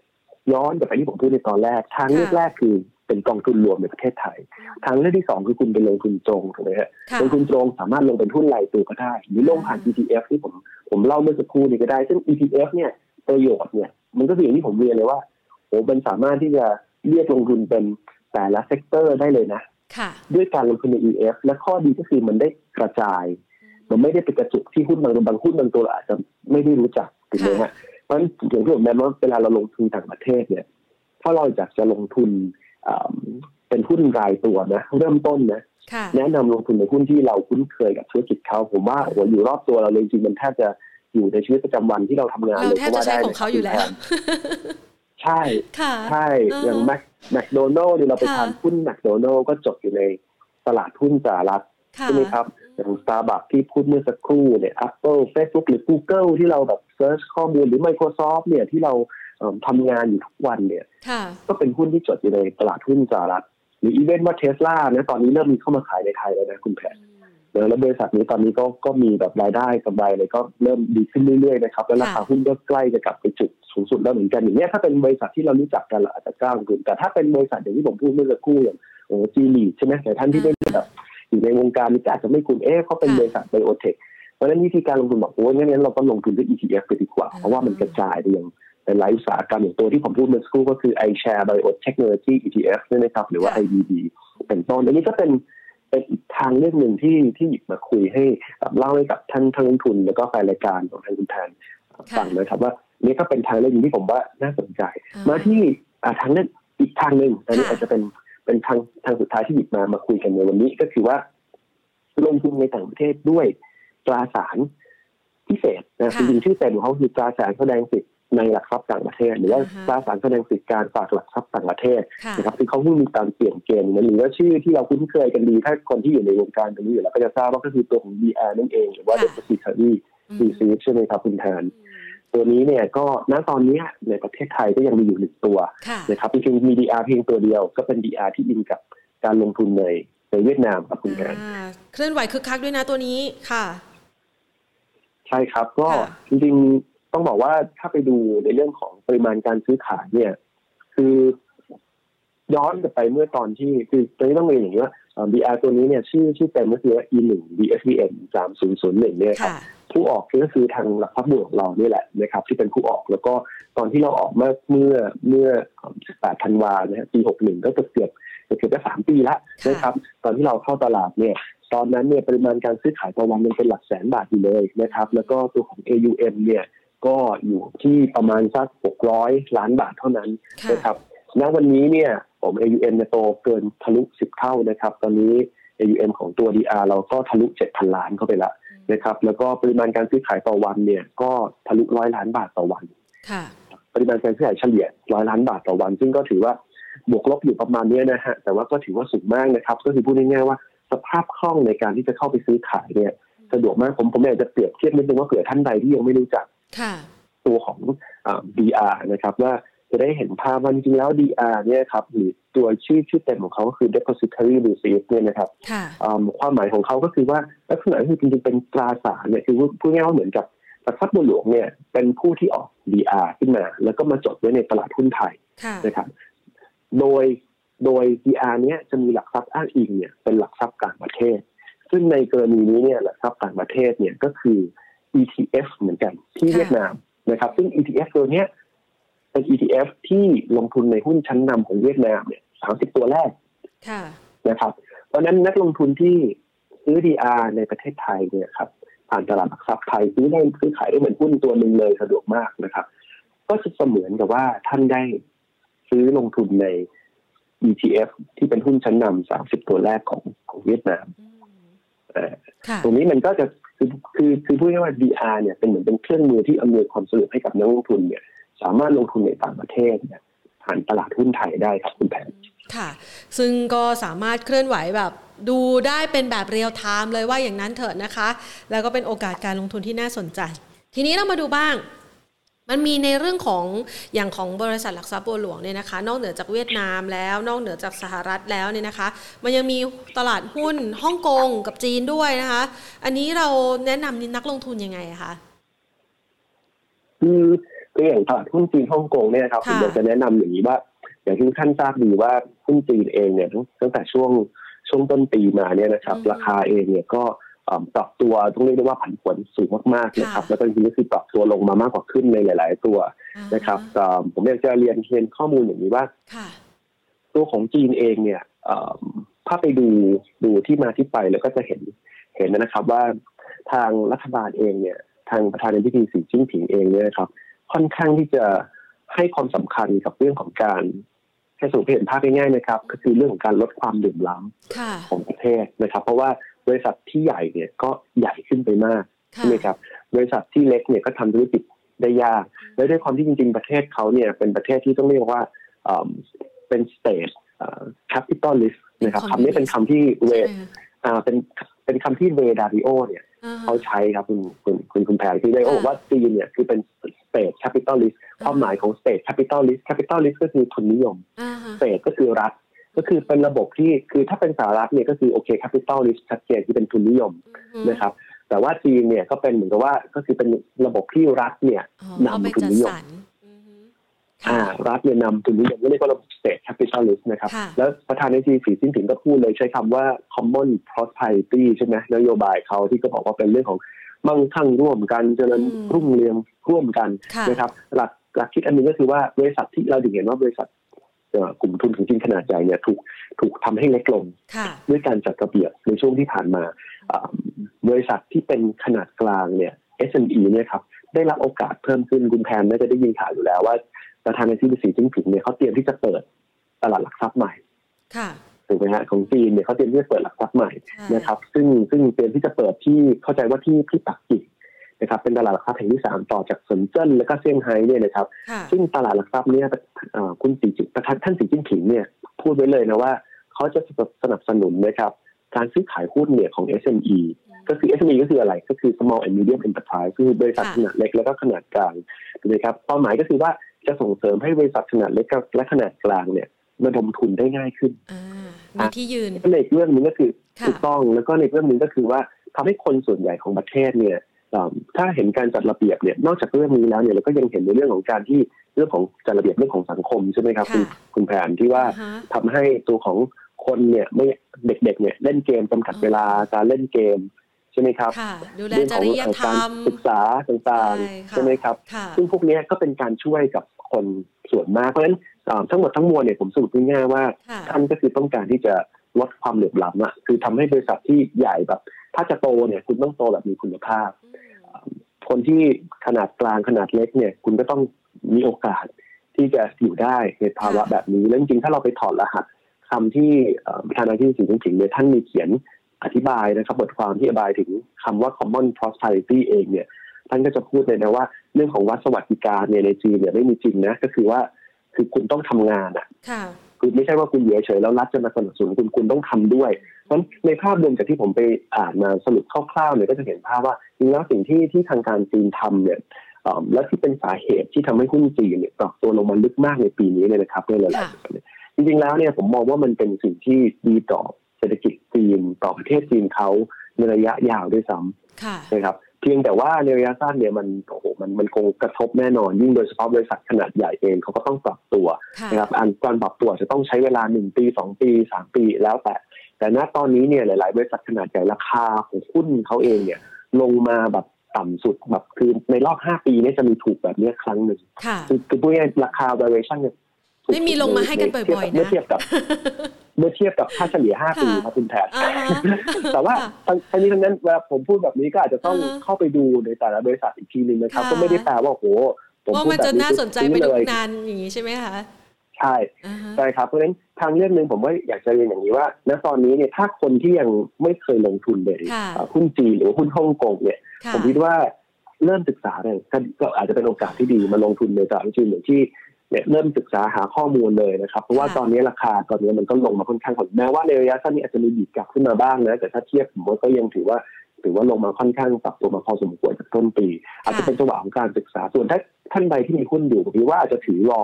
ย้อนกลับไปที่ผมพูดในตอนแรก ทางเลือกแรกคือ เป็นกองทุนรวมในประเทศไทย ทางเลือกที่สองคือคุณเป็นลงทุนตรงถูกไหมฮะลงทุนตรงสามารถลงเป็นหุ้นรายตัวก็ได้ หรือลงผ่าน ETF ที่ผมผมเล่าเมื่อสักครู่นี้ก็ได้ ซึ่ง ETF เนี่ยประโยชน์เนี่ยมันก็คืออย่างที่ผมเรียนเลยว่าโอ้มันสามารถที่จะเลือกลงทุนเป็นแต่ละ sector ได้เลยนะด้วยการลงทุนใน ETF และข้อดีก็คือมันได้กระจาย มันไม่ได้ไปกระจุกที่หุ้นบางบางหุ้นบางตัวอาจจะไม่ได้รู้จักถูกไหมฮะเพราะฉะนั้นอย่างที่ผมแนะนำว่าเวลาเราลงทุนต่างประเทศเนี่ย ถ้าเราอยากจะลงทุน เป็นหุ้นรายตัวนะเริ่มต้นนะแนะนำลงทุนในหุ้นที่เราคุ้นเคยกับธุรกิจเขาผมว่าโอ้อยู่รอบตัวเราเลยจริงมันแทบจะอยู่ในชีวิตประจำวันที่เราทำงานเลยก็ว่าได้ของเขาอยู่แล้ว ใช่ใช่อย่างแมคแมคโดนัลล์เนี่ยเราไปทานหุ้นแมคโดนัลล์ก็จบอยู่ในตลาดหุ้นสหรัฐใช่ไหมครับอย่างสตาร์บัคที่พูดเมื่อสักครู่เนี่ย Apple Facebook หรือ Google ที่เราแบบ search ข้อมูลหรือ Microsoft เนี่ยที่เรา ทำงานอยู่ทุกวันเนี่ยก็เป็นหุ้นที่จดอยู่ในตลาดหุ้นสหรัฐหรือ even ว่าเทสลาเนี่ยตอนนี้เริ่มมีเข้ามาขายในไทยแล้วนะคุณแพทแล้วบริษัทนี้ตอนนี้ก็ก็มีแบบรายได้กำไรเลยก็เริ่มดีขึ้นเรื่อยๆนะครับแล้วราคาหุ้นก็ใกล้จะกลับไปจุดสูงสุดแล้วเหมือนกันอย่างนี้ถ้าเป็นบริษัทที่เรารู้จักกันเราอาจจะกล้าลงทุนแต่ถ้าเป็นบริษัทอย่างที่ผมพูดเมื่อสักครู่อย่างโอ้จีลีใช่ไหมแต่ท่านที่ไม่แบบอยู่ในวงการนี่อาจจะไม่คุ้นเอ๊ะเขาเป็นบริษัทไบโอเทคเพราะฉะนั้นวิธีการลงทุนบอกโอ้ยงั้นเราก็ลงทุนด้วย ETF ไปดีกว่า เพราะว่ามันกระจายไปยังใน หลายอุตสาหกรรมอย่างตัวที่ผมพูดเมื่อสักครู่ก็คือ iShare Biotechnology ETF ใช่ไหมครับ หรือว่า IBD เป็นต้น อันนี้ก็เป็นเป็นอีกทางเรื่องหนึ่งที่ที่หยิบมาคุยให้เล่าให้กับท่านท่านลงทุน แล้วก็แฟนรายการของทางคุณแทนฟังนะครับว่านี่ก็เป็นทางเรื่องที่ผมว่าน่าสนใจ มาที่ทางเรื่องอีกทางหนึ่งอันนี้อาจจะเป็นเป็นทางทางสุดท้ายที่หยิบมามาคุยกันในวันนี้ก็คือว่า ลงทุนในต่างประเทศด้วยตราสารพิเศษนะจริงๆชื่อเต็มของเขาคือตราสารแสดงสิทธิ ในหลักทรัพย์ต่างประเทศ หรือว่าตราสารแสดงสิทธิการฝากหลักทรัพย์ต่างประเทศนะครับที่เขาเพิ่งมีการเปลี่ยนเกณฑ์นะหรือว่าชื่อที่เราคุ้นเคยกันดี ถ้าคนที่อยู่ในวงการตรงนี้อยู่แล้วก็จะทราบว่าก็คือตัวของ BR นั่นเอง หรือว่า Depository Receipt ใช่ไหมครับคุณแทนตัวนี้เนี่ยก็ณตอนนี้ในประเทศไทยก็ยังมีอยู่หนึ่งตัวนะครับจริงๆมี DR เพียงตัวเดียว ก็เป็น DR ที่อินกับการลงทุนในในเวียดนามครับคุณแทนเคลื่อนไหวคึกคักด้วยนะตัวนี้ค่ะ ใช่ครับก็จริง ต้องบอกว่าถ้าไปดูในเรื่องของปริมาณการซื้อขายเนี่ย คือย้อนกลับไปเมื่อตอนที่คือตอนนี้ต้องเรียนอย่างนี้ว่า BR ตัวนี้เนี่ยชื่อชื่อเต็มก็คือ E1 BSVN 3001เนี่ยครับผู้ออกก็คือทางหลักทรัพย์บวกเรานี่แหละนะครับ ที่เป็นผู้ออกแล้วก็ตอนที่เราออกเมื่อเมื่อเมื่อ18ธันวานะฮะปี 61 ก็เกือบเกือบเกือบจะสามปีแล้วนะครับ ตอนที่เราเข้าตลาดเนี่ยตอนนั้นเนี่ยปริมาณการซื้อขายต่อวันมันเป็นหลักแสนบาทอยู่เลยนะครับ แล้วก็ตัวของ AUM เนี่ย ก็อยู่ที่ประมาณสัก 600 ล้านบาทเท่านั้นนะครับณวันนี้เนี่ยผม AUM จะโตเกินทะลุ 10 เท่านะครับ ตอนนี้ AUM ของตัว DR เราก็ทะลุ 7,000 ล้านเข้าไปแล้วนะครับ แล้วก็ปริมาณการซื้อขายต่อวันเนี่ยก็ทะลุร้อยล้านบาทต่อวันปริมาณการซื้อขายเฉลี่ยร้อยล้านบาทต่อวัน ซึ่งก็ถือว่าบวกลบอยู่ประมาณนี้นะฮะ แต่ว่าก็ถือว่าสูงมากนะครับ ก็คือพูดง่ายๆว่าสภาพคล่องในการที่จะเข้าไปซื้อขายเนี่ยสะดวกมากผมผมอยากจะเปรียบเทียบนิดนึงว่าเผื่อท่านใดที่ยังไม่รู้จัก ตัวของ DR นะครับว่าจะได้เห็นภาพว่าจริงๆแล้ว DR เนี่ยครับหรือตัวชื่อชื่อเต็มของเขาก็คือ depository receipt เนี่ยนะครับความหมายของเขาก็คือว่าลักษณะคือจริงๆเป็นตราสารเนี่ยคือพูดง่ายๆว่าเหมือนกับหลักทรัพย์บัวหลวงเนี่ยเป็นผู้ที่ออก DR ขึ้นมา แล้วก็มาจดไว้ในตลาดหุ้นไทยนะครับ โดยโดย DR เนี้ยจะมีหลักทรัพย์อ้างอิงเนี่ยเป็นหลักทรัพย์ต่างประเทศ ซึ่งในกรณีนี้เนี่ยหลักทรัพย์ต่างประเทศเนี่ยก็คือ ETF เหมือนกันที่เวียดนามนะครับ ซึ่ง ETF ตัวนี้เป็น ETF ที่ลงทุนในหุ้นชั้นนำของเวียดนามเนี่ยสามสิบตัวแรกนะครับ เพราะนั้นนักลงทุนที่ซื้อ DR ในประเทศไทยเนี่ยครับผ่านตลาดหลักทรัพย์ไทยซื้อได้ซื้อขายได้เหมือนหุ้นตัวหนึ่งเลยสะดวกมากนะครับ ก็จะเสมือนกับว่าท่านได้ซื้อลงทุนใน ETF ที่เป็นหุ้นชั้นนำสามสิบตัวแรกของของเวียดนาม ตรงนี้มันก็จะคือคือคือพูดง่ายว่า VR เนี่ยเป็นเหมือนเป็นเครื่องมือที่อำนวยความสะดวกให้กับนักลงทุนเนี่ย สามารถลงทุนในต่างประเทศเนี่ยผ่านตลาดหุ้นไทยได้ครับคุณแพนค่ะ ซึ่งก็สามารถเคลื่อนไหวแบบดูได้เป็นแบบเรียลไทม์เลยว่าอย่างนั้นเถอะนะคะ แล้วก็เป็นโอกาสการลงทุนที่น่าสนใจ ทีนี้เรามาดูบ้าง มันมีในเรื่องของอย่างของบริษัทหลักทรัพย์บัวหลวงเนี่ยนะคะ นอกเหนือจากเวียดนามแล้ว นอกเหนือจากสหรัฐแล้วเนี่ยนะคะ มันยังมีตลาดหุ้นฮ่องกงกับจีนด้วยนะคะ อันนี้เราแนะนำนักลงทุนยังไงคะคือคืออย่างตลาดหุ้นจีนฮ่องกงเนี่ยครับผมอยากจะแนะนำอย่างนี้ว่า อย่างที่ท่านทราบดีว่าหุ้นจีนเองเนี่ยตั้งแต่ช่วงช่วงต้นปีมาเนี่ยนะครับ ราคาเองเนี่ยก็ ปรับตัวต้องเรียกได้ว่าผันผวนสูงมากๆนะครับแล้วก็จริงๆก็คือปรับตัวลงมามากกว่าขึ้นในหลาย ๆ ตัวนะครับผมอยากจะเรียนเรียนข้อมูลอย่างนี้ว่าตัวของจีนเองเนี่ยถ้าไปดูดูที่มาที่ไปแล้วก็จะเห็นเห็นนะครับว่าทางรัฐบาลเองเนี่ย ทางประธานาธิบดีสีจิ้นผิงเองเนี่ยครับ ค่อนข้างที่จะให้ความสำคัญกับเรื่องของการให้สูงเห็นภาพง่ายๆนะครับ ก็คือเรื่องของการลดความดื่มล้ำของประเทศนะครับ เพราะว่า บริษัทที่ใหญ่เนี่ยก็ใหญ่ขึ้นไปมากใช่ไหมครับบริษัทที่เล็กเนี่ยก็ทำธุรกิจได้ยาก และด้วยความที่จริง ๆ ประเทศเขาเนี่ยเป็นประเทศที่ต้องเรียกว่าเป็น state capitalist นะครับคำนี้เป็นคำที่เรย์เป็นเป็นคำที่เรย์ ดาลิโอเนี่ยเขาใช้ครับคุณคุณคุณคุณแพรที่ได้โอ้ว่าจีนเนี่ยคือเป็น state capitalist ความหมายของ state capitalist capitalist ก็คือทุนนิยม state ก็คือรัฐ ก็คือเป็นระบบที่คือถ้าเป็นสหรัฐเนี่ยก็คือโอเค capitalist ชัดเจนที่เป็นทุนนิยมนะครับ แต่ว่าจีนเนี่ยก็เป็นเหมือนกับว่าก็คือเป็นระบบที่รัฐเนี่ยนำทุนนิยมอ่ารัฐเนี่ยนำทุนนิยมเรียกว่าระบบเ t ต t แคปิตอลลิสนะครับ แล้วประธานาธิบดีสีจิ้นผิงก็พูดเลยใช้คำว่า common prosperity ใช่ไหมนโยบายเขาที่ก็บอกว่าเป็นเรื่องของมั่งคั่งร่วมกันเจริญรุ่งเรืองร่วมกันนะครับ หลักหลักคิดอันนึงก็คือว่าบริษัทที่เราถึงเห็นว่าบริษัท กลุ่มทุนของจีนขนาดใหญ่เนี่ยถูกถูกทำให้เล็กลงด้วยการจัดระเบียบในช่วงที่ผ่านมาบริษัทที่เป็นขนาดกลางเนี่ย SME เนี่ยครับได้รับโอกาสเพิ่มขึ้นคุณแพนน่าจะได้ยินข่าวอยู่แล้วว่าประธานาธิบดีสีจิ้นผิงเนี่ยเขาเตรียมที่จะเปิดตลาดหลักทรัพย์ใหม่ถูกไหมฮะของจีนเนี่ยเขาเตรียมที่จะเปิดหลักทรัพย์ใหม่นะครับ ซึ่งซึ่งเตรียมที่จะเปิดที่เข้าใจว่าที่ที่ปักกิ่ง นะครับเป็นตลาดหลักทรัพย์แห่งที่สามต่อจากเซินเจิ้นและก็เซี่ยงไฮ้เนี่ยนะครับ ซึ่งตลาดหลักทรัพย์เนี่ยคุณสีจิประธานท่านสีจิ้นผิงเนี่ยพูดไว้เลยนะว่าเขาจะสนับสนุนนะครับการซื้อขายหุ้นเนี่ยของ SME ก็คือ SME ก็คืออะไรก็คือ small and medium enterprise คือบริษัทขนาดเล็กแล้วก็ขนาดกลางถูกไหมครับเป้าหมายก็คือว่าจะส่งเสริมให้บริษัทขนาดเล็กและขนาดกลางเนี่ยระดมทุนได้ง่ายขึ้นมีที่ยืนในเรื่องนึงก็คือถูกต้องแล้วก็ในเรื่องนึงก็คือว่าทำให้คนส่วนใหญ่ของประเทศเนี่ย ถ้าเห็นการจัดระเบียบเนี่ยนอกจากเรื่องนี้แล้วเนี่ยเราก็ยังเห็นในเรื่องของการที่เรื่องของจัดระเบียบเรื่องของสังคมใช่ไหมครับคุณคุณแผนที่ว่าทำให้ตัวของคนเนี่ยไม่เด็ก ๆ เนี่ยเล่นเกมจำกัดเวลาการเล่นเกมใช่ไหมครับเรื่องของการศึกษาต่างๆใช่ไหมครับซึ่งพวกนี้ก็เป็นการช่วยกับคนส่วนมากเพราะฉะนั้นทั้งหมดทั้งมวลเนี่ยผมสรุปง่ายๆว่าท่านก็คือต้องการที่จะลดความเหลื่อมล้ำอะคือทำให้บริษัทที่ใหญ่แบบ ถ้าจะโตเนี่ยคุณต้องโตแบบมีคุณภาพ คนที่ขนาดกลางขนาดเล็กเนี่ย คุณก็ต้องมีโอกาสที่จะอยู่ได้ในภาวะแบบนี้แล้วจริงๆถ้าเราไปถอดรหัสคำที่ประธานาธิบดีสีจิ้นผิงเนี่ยท่านมีเขียนอธิบายนะครับบทความที่อธิบายถึงคำว่า common prosperity เองเนี่ย ท่านก็จะพูดเลยนะว่าเรื่องของวัดสวัสดิการเนี่ยในจีนเนี่ยไม่มีจริงนะก็คือว่าคือคุณต้องทำงานอะคือไม่ใช่ว่าคุณอยู่เฉยแล้วรัฐจะมาสนับสนุนคุณคุณต้องทำด้วย เพราะในภาพรวมจากที่ผมไปอ่านมาสรุปคร่าวๆเนี่ยก็จะเห็นภาพว่าจริงแล้วสิ่งที่ที่ทางการจีนทำเนี่ยและที่เป็นสาเหตุที่ทำให้หุ้นจีนเนี่ยปรับตัวลงมาลึกมากในปีนี้เลยนะครับด้วยหลายๆจริงๆแล้วเนี่ยผมมองว่ามันเป็นสิ่งที่ดีต่อเศรษฐกิจจีนต่อประเทศจีนเขาในระยะยาวด้วยซ้ำนะครับเพียงแต่ว่าในระยะสั้นเนี่ยมันโอ้โหมันมันคงกระทบแน่นอน ยิ่งโดยเฉพาะบริษัทขนาดใหญ่เองเขาก็ต้องปรับตัวนะครับอันการปรับตัวจะต้องใช้เวลาหนึ่งปีสองปีสามปีแล้วแต่ แต่ณตอนนี้เนี่ยหลาย ๆ บริษัทขนาดใหญ่ราคาของหุ้นเขาเองเนี่ย ลงมาแบบต่ำสุดแบบคือในรอบห้าปีนี่จะมีถูกแบบนี้ครั้งหนึ่งคือคือพูดง่ายราคา valuation เนี่ยไม่มีลงมาให้กันบ่อยๆนะเมื่อเทียบกับ เมื่อเทียบกับค่าเฉลี่ยห้าปีครับคุณแทนแต่ว่าทั้งนี้ทั้งนั้นเวลาผมพูดแบบนี้ก็อาจจะต้องเข้าไปดูในแต่ละบริษัทอีกทีหนึ่งนะครับ ก็ไม่ได้แปลว่าโอ้โหผมพูดแบบนี้น่าสนใจไปดูนานอย่างนี้ใช่ไหมคะ ใช่ใช่ครับเพราะฉะนั้นทางเรื่องหนึ่งผมว่าอยากจะเรียนอย่างนี้ว่าณตอนนี้เนี่ยถ้าคนที่ยังไม่เคยลงทุนเลยหุ้นจีนหรือหุ้นฮ่องกงเนี่ย ผมคิดว่าเริ่มศึกษาเนี่ยก็อาจจะเป็นโอกาสที่ดีมาลงทุนในตลาดจีนอย่างที่เนี่ยเริ่มศึกษาหาข้อมูลเลยนะครับเพราะว่าตอนนี้ราคาตอนนี้มันก็ลงมาค่อนข้างแม้ว่าในระยะสั้นนี้อาจจะมีบีบกลับขึ้นมาบ้างนะแต่ถ้าเทียบผมว่าก็ยังถือว่าถือว่าลงมาค่อนข้างปรับตัวมาพอสมควรจากต้นปี อาจจะเป็นจังหวะของการศึกษาส่วนถ้าท่านใดที่มีหุ้นอยู่ผมคิดว่าอาจจะถือรอ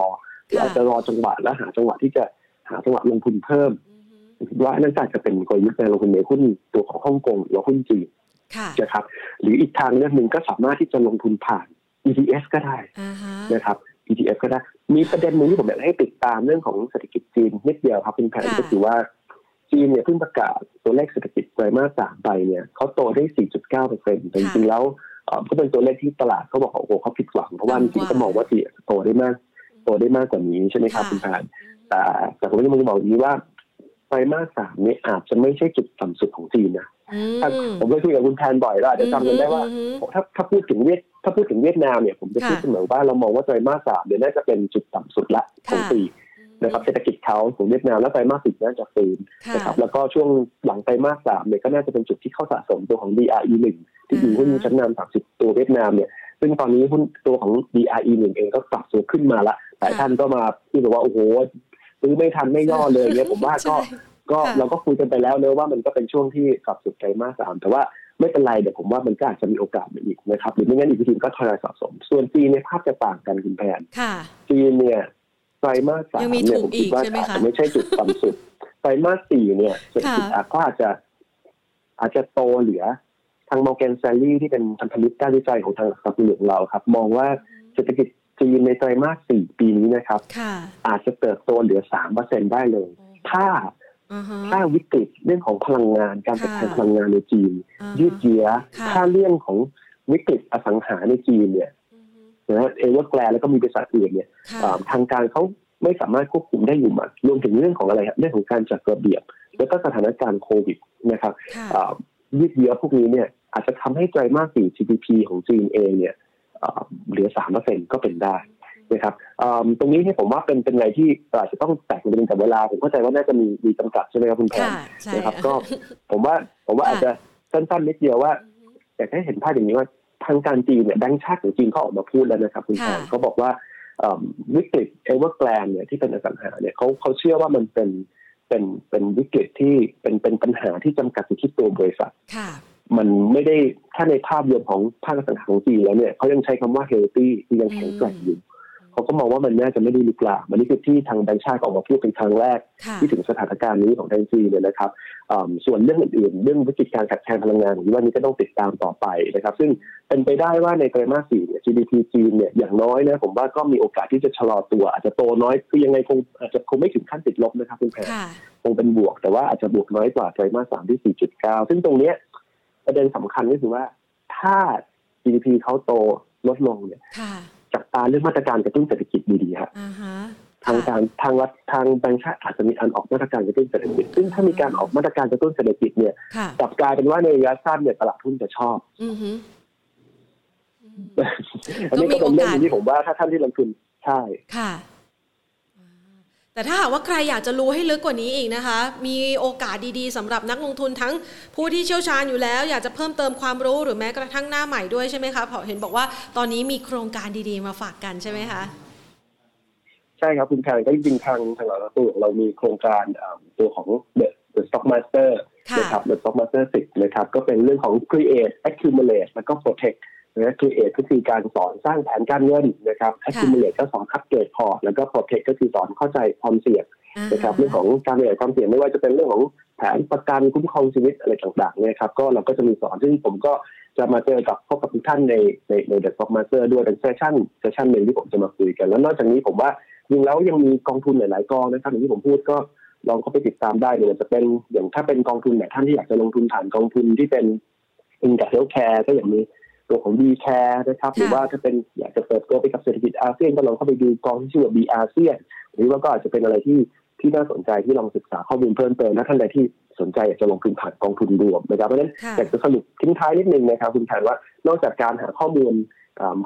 หรืออาจจะรอจังหวะและหาจังหวะที่จะหาจังหวะลงทุนเพิ่มคิดว่านั่นอาจจะเป็นกลยุทธ์ในลงทุนในหุ้นตัวของฮ่องกงหรือหุ้นจีนนะครับ หรืออีกทางเลือกหนึ่งก็สามารถที่จะลงทุนผ่าน ETF ก็ได้นะครับ ETF ก็ได้ มีประเด็นหนึ่งที่ผมอยากให้ติดตามเรื่องของเศรษฐกิจจีนนิดเดียวครับคุณแผนก็คือว่าจีนเนี่ยเพิ่งประกาศตัวเลขเศรษฐกิจไตรมาสสามไปเนี่ยเขาโตได้ 4.9เปอร์เซ็นต์แต่จริงๆแล้วก็เป็นตัวเลขที่ตลาดเขาบอกโอ้โหเขาผิดหวังเพราะว่าจริงๆก็มองว่าจีนโตได้มาก โตได้มากกว่านี้ใช่ไหมครับคุณแผนแต่แต่ผมจะบอกอย่างนี้ว่าไตรมาสสามนี้อาจจะไม่ใช่จุดต่ำสุดของจีนนะผมเคยคุยกับคุณแทนบ่อยแล้วอาจจะจำกันได้ว่าถ้าถ้าพูดถึงเวียดถ้าพูดถึงเวียดนามเนี่ยผมจะพูดเสมอว่าเรามองว่าไตรมาสสามเดี๋ยวน่าจะเป็นจุดต่ำสุดละของปีนะครับเศรษฐกิจเขาของเวียดนามแล้วไตรมาสสี่น่าจะฟื้นนะครับแล้วก็ช่วงหลังไตรมาสสามเนี่ยก็น่าจะเป็นจุดที่เข้าสะสมตัวของ DRE หนึ่งที่อยู่หุ้นชั้นนำสามสิบตัวเวียดนามเนี่ย ซึ่งตอนนี้หุ้นตัวของ DRE หนึ่งเองก็ปรับตัวขึ้นมาละหลายท่านก็มาพูดว่าโอ้โหซื้อไม่ทันไม่ย่อเลยเนี่ยผมว่าก็ก็เราก็คุยกันไปแล้วเนอะว่ามันก็เป็นช่วงที่กลับสุดไตรมาสสามแต่ว่าไม่เป็นไรเดี๋ยวผมว่ามันก็อาจจะมีโอกาสอีกนะครับ หรือไม่งั้นอีกทีก็ทยอยสะสม ส่วนจีนในภาพจะต่างกันคุณแพนจีนเนี่ยไตรมาสสามเนี่ยผมคิดว่าอาจจะไม่ใช่จุดต่ำสุดไตรมาสสี่เนี่ยเศรษฐกิจก็อาจจะอาจจะโตเหลือ ทางมอร์แกนแซลลี่ที่เป็นพันธมิตรด้านวิจัยของทางสับปะรดเราครับ มองว่าเศรษฐกิจจีนในไตรมาสสี่ปีนี้นะครับ อาจจะเติบโตเหลือสามเปอร์เซ็นได้เลย ถ้าถ้าวิกฤตเรื่องของพลังงานการจัดการพลังงานในจีน ยืดเยื้อถ้าเรื่องของวิกฤตอสังหาในจีนเนี่ยนะเอเวอร์แกลแล้วก็มีบริษัทอื่นเนี่ยทางการเขาไม่สามารถควบคุมได้อยู่มารวมถึงเรื่องของอะไรครับเรื่องของการจัดระเบียบ แล้วก็สถานการณ์โควิดนะครับยืดเยื้อพวกนี้เนี่ย อาจจะทำให้ไตรมาสสี่ GDP ของจีนเองเนี่ยเหลือสามเปอร์เซ็นก็เป็นได้นะครับตรงนี้ที่ผมว่าเป็นเป็นอะไรที่อาจจะต้องแตกเป็นแต่เวลา ผมเข้าใจว่าน่าจะมีมีจำกัดใช่ไหมครับคุณแพนนะครับ ก็ผมว่าผมว่าอาจจะสั้นๆนิดเดียวว่าอยากให้เห็นภาพอย่างนี้ว่าทางการจีนเนี่ยแบงค์ชาติของจีนเขาออกมาพูดแล้วนะครับ คุณแพนเขาบอกว่าวิกฤตเอเวอร์แกลนเนี่ยที่เป็นอสังหาเนี่ยเขาเขาเชื่อว่ามันเป็นเป็นเป็นวิกฤตที่เป็นเป็นปัญหาที่จำกัดอยู่ที่ตัวบริษัท มันไม่ได้ถ้าในภาพรวมของภาคอสังหาของจีนแล้วเนี่ยเขายังใช้คำว่า healthy ที่ยังแข็งแกร่งอยู่เขาก็มองว่ามันน่าจะไม่ได้ลุกลามมันนี่คือที่ทางแบงค์ชาติออกมาพูดเป็นครั้งแรก ที่ถึงสถานการณ์นี้ของแบงค์จีเนี่ยนะครับส่วนเรื่องอื่นๆ เรื่องวิกฤตการขาดแคลนพลังงานผมว่านี้ก็ต้องติดตามต่อไปนะครับ ซึ่งเป็นไปได้ว่าในไตรมาสสี่เนี่ย GDP จีนเนี่ยอย่างน้อยนะผมว่าก็มีโอกาสที่จะชะลอตัว อาจจะโตน้อยคือยังไงคงอาจจะคงไม่ถึงขั้นติดลบนะครับคุณแพรคงเป็นบวกแต่ว่าอาจจะบวกน้อยกว่าไตรมาสสามที่สี่จุดเก้าซึ่งตรงเนี้ย ประเด็นสำคัญก็คือว่าถ้า GDP เขาโตลดลงเนี่ยจับตาเรื่องมาตรการกระตุ้นเศรษฐกิจดีๆครับทางการทางรัฐทางแบงค์ชาติอาจจะมีการออกมาตรการกระตุ้นเศรษฐกิจ ซึ่งถ้ามีการออกมาตรการกระตุ้นเศรษฐกิจเนี่ยกลับกลายเป็นว่าในระยะสั้นเนี่ยตลาดหุ้นจะชอบอันนี้ก็เป็นเรื่องที่ผมว่าถ้าท่านที่ลงทุนใช่ค่ะ แต่ถ้าหากว่าใครอยากจะรู้ให้ลึกกว่านี้อีกนะคะ มีโอกาสดีๆสำหรับนักลงทุนทั้งผู้ที่เชี่ยวชาญอยู่แล้ว อยากจะเพิ่มเติมความรู้หรือแม้กระทั่งหน้าใหม่ด้วยใช่ไหมคะเพราะเห็นบอกว่าตอนนี้มีโครงการดีๆมาฝากกันใช่ไหมคะใช่ครับคุณแพนก็จริงๆทางทางเราตัวเรามีโครงการตัวของ The The Stock Master นะครับ The Stock Master 10นะครับก็เป็นเรื่องของ create accumulate แล้วก็ protect นะคือเอก็คือการสอนสร้างแผนการเงินนะครับ accumulate ก็สอนคัดเกรดพอร์ตแล้วก็ protect ก็คือสอนเข้าใจความเสี่ยงนะครับเรื่องของการบริหารความเสี่ยงไม่ว่าจะเป็นเรื่องของแผนประกันคุ้มครองชีวิตอะไรต่างๆเนี่ยครับก็เราก็จะมีสอนซึ่งผมก็จะมาเจอกับพบกับทุกท่านในในใน The Stock Master ด้วยเป็น session session หนึ่งที่ผมจะมาคุยกัน แล้วนอกจากนี้ผมว่าจริงแล้วยังมีกองทุนหลายๆกองนะครับอย่างที่ผมพูดก็ลองเข้าไปติดตามได้เลยจะเป็นอย่างถ้าเป็นกองทุนแบบท่านที่อยากจะลงทุนผ่านกองทุนที่เป็นอิงกับ healthcare ก็อย่างนี้ ตัวของ B Care นะครับ หรือว่าถ้าเป็นอยากจะเปิดตัวไปกับเศรษฐกิจอาเซียนก็ลองเข้าไปดูกองที่ชื่อว่า B อาเซียนหรือว่าก็อาจจะเป็นอะไรที่ที่น่าสนใจที่ลองศึกษาข้อมูลเพิ่มเติมถ้าท่านใดที่สนใจอยากจะลงทุนผ่านกองทุนรวมนะครับเพราะฉะนั้นอยากจะสรุปทิ้งท้ายนิดนึงนะครับคุณแทนว่านอกจากการหาข้อมูล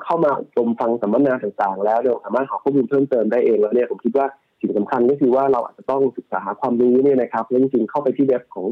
เข้ามาชมฟังสัมมนาต่างๆ แล้วเราสามารถหาข้อมูลเพิ่มเติมได้เองแล้วเนี่ยผมคิดว่าสิ่งสำคัญก็คือว่าเราอาจจะต้องศึกษาหาความรู้เนี่ยนะครับแล้วจริงๆเข้าไปที่เว็บของ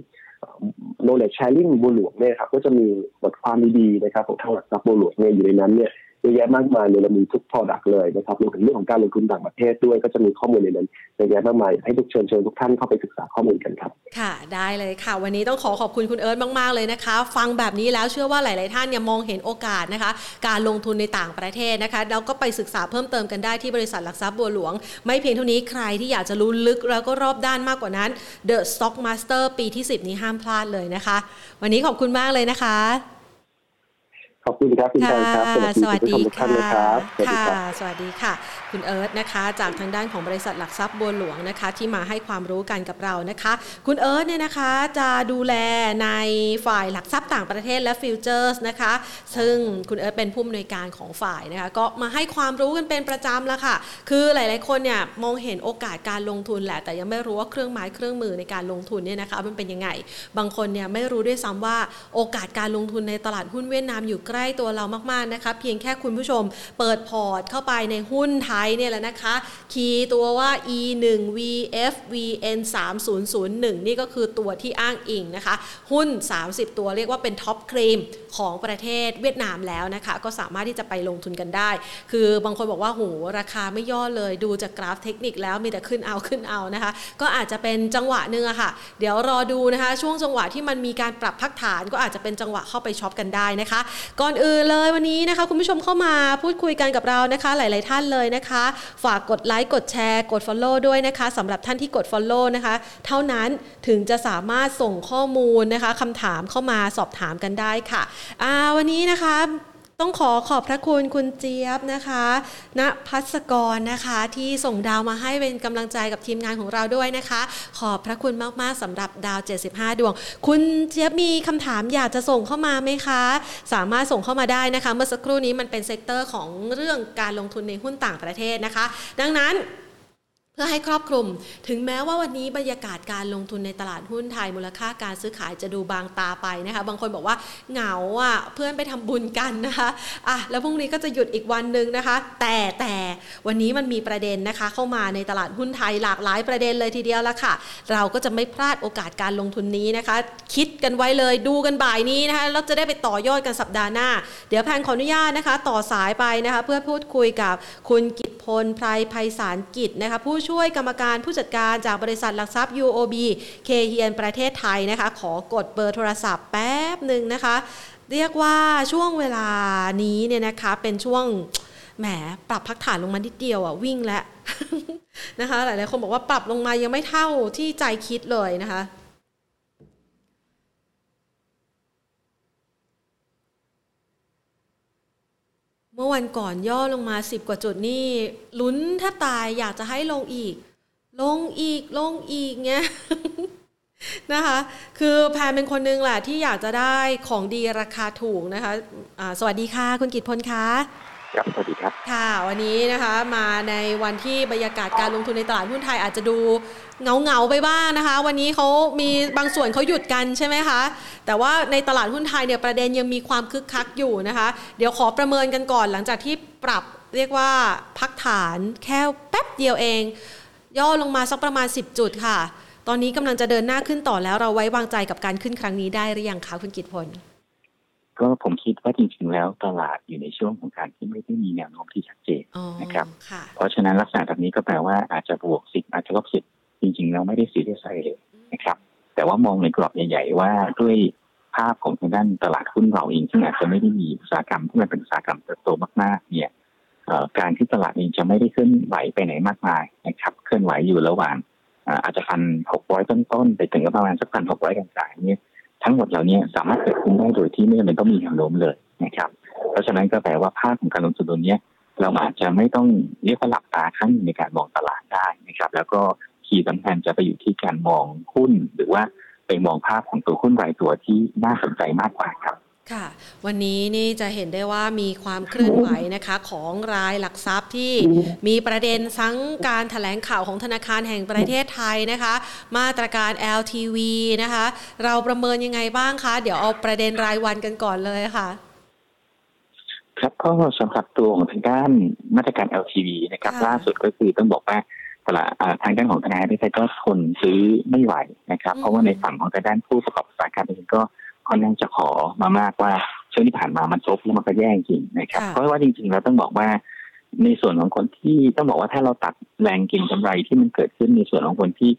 knowledge sharing บัวหลวงเนี่ยครับก็จะมีบทความดีๆนะครับของทางหลักทรัพย์บัวหลวงเนี่ยอยู่ในนั้นเนี่ย เยอะแยะมากมายเลยเรามีทุก product เลยนะครับรวมถึงเรื่องของการลงทุนต่างประเทศด้วยก็จะมีข้อมูลในนั้นเยอะแยะมากมายให้ทุกเชิญเชิญทุกท่านเข้าไปศึกษาข้อมูลกันครับ ค่ะได้เลยค่ะ วันนี้ต้องขอขอบคุณคุณเอิร์ธมาก ๆ เลยนะคะ ฟังแบบนี้แล้วเชื่อว่าหลาย ๆ ท่านเนี่ยมองเห็นโอกาสนะคะ การลงทุนในต่างประเทศนะคะแล้วก็ไปศึกษาเพิ่มเติมกันได้ที่บริษัทหลักทรัพย์บัวหลวง ไม่เพียงเท่านี้ใครที่อยากจะรู้ลึกแล้วก็รอบด้านมากกว่านั้น The Stock Master ปีที่ 10 นี้ห้ามพลาดเลยนะคะ วันนี้ขอบคุณมากเลยนะคะ ขอบคุณครับคุณแทนครับสวัสดีทุกท่านนะครับสวัสดีค่ะครับสวัสดีค่ะ คุณเอิร์ธนะคะ จากทางด้านของบริษัทหลักทรัพย์บัวหลวงนะคะ ที่มาให้ความรู้กันกับเรานะคะ คุณเอิร์ธเนี่ยนะคะจะดูแลในฝ่ายหลักทรัพย์ต่างประเทศและฟิวเจอร์สนะคะ ซึ่งคุณเอิร์ธเป็นผู้อำนวยการของฝ่ายนะคะ ก็มาให้ความรู้กันเป็นประจำล้วค่ะ คือหลาย ๆ คนเนี่ยมองเห็นโอกาสการลงทุนแหละ แต่ยังไม่รู้ว่าเครื่องไม้เครื่องมือในการลงทุนเนี่ยนะคะมันเป็นยังไง บางคนเนี่ยไม่รู้ด้วยซ้ำว่าโอกาสการลงทุนในตลาดหุ้นเวียดนามอยู่ใกล้ตัวเรามาก ๆ นะคะ เพียงแค่คุณผู้ชมเปิดพอร์ตเข้าไปในหุ้นไทยเนี่ยแหละนะคะ คีย์ตัวว่า e 1 vf vn 3 0 0 1นี่ก็คือตัวที่อ้างอิงนะคะ หุ้น 30 ตัวเรียกว่าเป็น top cream ของประเทศเวียดนามแล้วนะคะ ก็สามารถที่จะไปลงทุนกันได้ คือบางคนบอกว่าโหราคาไม่ย่อเลยดูจากกราฟเทคนิคแล้วมีแต่ขึ้นเอาขึ้นเอานะคะ ก็อาจจะเป็นจังหวะหนึ่งอะค่ะ เดี๋ยวรอดูนะคะ ช่วงจังหวะที่มันมีการปรับพักฐาน ก็อาจจะเป็นจังหวะเข้าไปช็อปกันได้นะคะ ก่อนอื่นเลยวันนี้นะคะ คุณผู้ชมเข้ามาพูดคุยกันกับเรานะคะ หลาย ๆ ท่านเลยนะคะ ฝากกดไลค์กดแชร์ กด Follow ด้วยนะคะสำหรับท่านที่กด Follow นะคะ เท่านั้นถึงจะสามารถส่งข้อมูลนะคะคำถามเข้ามาสอบถามกันได้ค่ะวันนี้นะคะต้องขอขอบพระคุณคุณเจี๊ยบนะคะณพัสกรนะคะที่ส่งดาวมาให้เป็นกำลังใจกับทีมงานของเราด้วยนะคะ ขอบพระคุณมากๆสำหรับดาว 75 ดวง คุณเจี๊ยบมีคำถามอยากจะส่งเข้ามาไหมคะ สามารถส่งเข้ามาได้นะคะ เมื่อสักครู่นี้มันเป็น sector ของเรื่องการลงทุนในหุ้นต่างประเทศนะคะ ดังนั้น เพื่อให้ครอบคลุม ถึงแม้ว่าวันนี้บรรยากาศการลงทุนในตลาดหุ้นไทยมูลค่าการซื้อขายจะดูบางตาไปนะคะ บางคนบอกว่าเหงาอะเพื่อนไปทำบุญกันนะคะอะแล้วพรุ่งนี้ก็จะหยุดอีกวันหนึ่งนะคะ แต่แต่วันนี้มันมีประเด็นนะคะ เข้ามาในตลาดหุ้นไทยหลากหลายประเด็นเลยทีเดียวละค่ะ เราก็จะไม่พลาดโอกาสการลงทุนนี้นะคะ คิดกันไว้เลยดูกันบ่ายนี้นะคะแล้วจะได้ไปต่อยอดกันสัปดาห์หน้า เดี๋ยวแพนขออนุญาตนะคะ ต่อสายไปนะคะ เพื่อพูดคุยกับคุณกิตพลไพรไพศาลกิจนะคะผู้ช่วยกรรมการผู้จัดการจากบริษัทหลักทรัพย์ UOB เคเฮียนประเทศไทยนะคะ ขอกดเบอร์โทรศัพท์แป๊บหนึ่งนะคะ เรียกว่าช่วงเวลานี้เนี่ยนะคะเป็นช่วงแหมปรับพักฐานลงมานิดเดียวอะวิ่งแล้วนะคะ หลายๆคนบอกว่าปรับลงมายังไม่เท่าที่ใจคิดเลยนะคะ มื่อวันก่อนย่อลงมา 10 กว่าจุดนี่ลุ้นแทบตายอยากจะให้ลงอีก ลงอีกลงอีกเงี้ยนะคะ คือแพนเป็นคนนึงแหละที่อยากจะได้ของดีราคาถูกนะคะะสวัสดีค่ะ คุณกิตพลคะ ครับสวัสดีครับค่ะวันนี้นะคะมาในวันที่บรรยากาศการลงทุนในตลาดหุ้นไทยอาจจะดูเงาเงาๆไปบ้างนะคะ วันนี้เขามีบางส่วนเขาหยุดกันใช่ไหมคะแต่ว่าในตลาดหุ้นไทยเนี่ยประเด็นยังมีความคึกคักอยู่นะคะ เดี๋ยวขอประเมินกันก่อนหลังจากที่ปรับเรียกว่าพักฐานแค่แป๊บเดียวเอง ย่อลงมาสักประมาณ 10 จุดค่ะ ตอนนี้กำลังจะเดินหน้าขึ้นต่อแล้วเราไว้วางใจกับการขึ้นครั้งนี้ได้หรือยังคะคุณกิตพล ก็ผมคิดว่าจริงๆแล้วตลาดอยู่ในช่วงของการที่ไม่ได้มีแนวโน้มที่ชัดเจนอ๋อนะครับค่ะเพราะฉะนั้นลักษณะแบบนี้ก็แปลว่าอาจจะบวกสิบอาจจะลบสิบจริงๆแล้วไม่ได้ซีเรียสอะไรเลยนะครับ แต่ว่ามองในกรอบใหญ่ ๆ ว่าด้วยภาพของทางด้านตลาดหุ้นเราเองซึ่งอาจจะไม่ได้มีอุตสาหกรรมที่มันเป็นอุตสาหกรรมเติบโตมากๆ เนี่ยเอ่อการที่ตลาดเองจะไม่ได้เคลื่อนไหวไปไหนมากมายนะครับเคลื่อนไหวอยู่ระหว่างอ่าอาจจะพันหกร้อยต้นๆไปถึงก็ประมาณสักพันหกร้อยกลางๆเนี่ย ทั้งหมดเหล่านี้สามารถเกิดขึ้นได้โดยที่ไม่จำเป็นต้องมีแนวโน้มเลยนะครับ เพราะฉะนั้นก็แปลว่าภาพของการลงทุนตัวนี้เราอาจจะไม่ต้องเรียกว่าหลับตาครั้งนึงในการมองตลาดได้นะครับ แล้วก็คีย์สำคัญจะไปอยู่ที่การมองหุ้น หรือว่าไปมองภาพของตัวหุ้นรายตัวที่น่าสนใจมากกว่าครับ ค่ะ วันนี้นี่จะเห็นได้ว่ามีความเคลื่อนไหวนะคะของรายหลักทรัพย์ที่มีประเด็นทั้งการถแถลงข่าวของธนาคารแห่งประเทศไทยนะคะ มาตรการ LTV นะคะ เราประเมินยังไงบ้างคะ เดี๋ยวเอาประเด็นรายวันกันก่อนเลยค่ะ ครับก็สำหรับตัวของทางด้านมาตรการ LTV นะครับค่ะล่าสุดก็คือต้องบอกว่าตลาดทางด้านของธนาคารประเทศก็ทนซื้อไม่ไหวนะครับ เพราะว่าในฝั่งของทางด้านผู้ประกอบสาการเองก็ ค่อนข้างจะขอมามากว่าช่วงที่ผ่านมามันซบแล้วมันก็แย่จริงนะครับ เพราะว่าจริงๆแล้วต้องบอกว่าในส่วนของคนที่ต้องบอกว่าถ้าเราตัดแรงกินกำไรที่มันเกิดขึ้นในส่วนของคนที่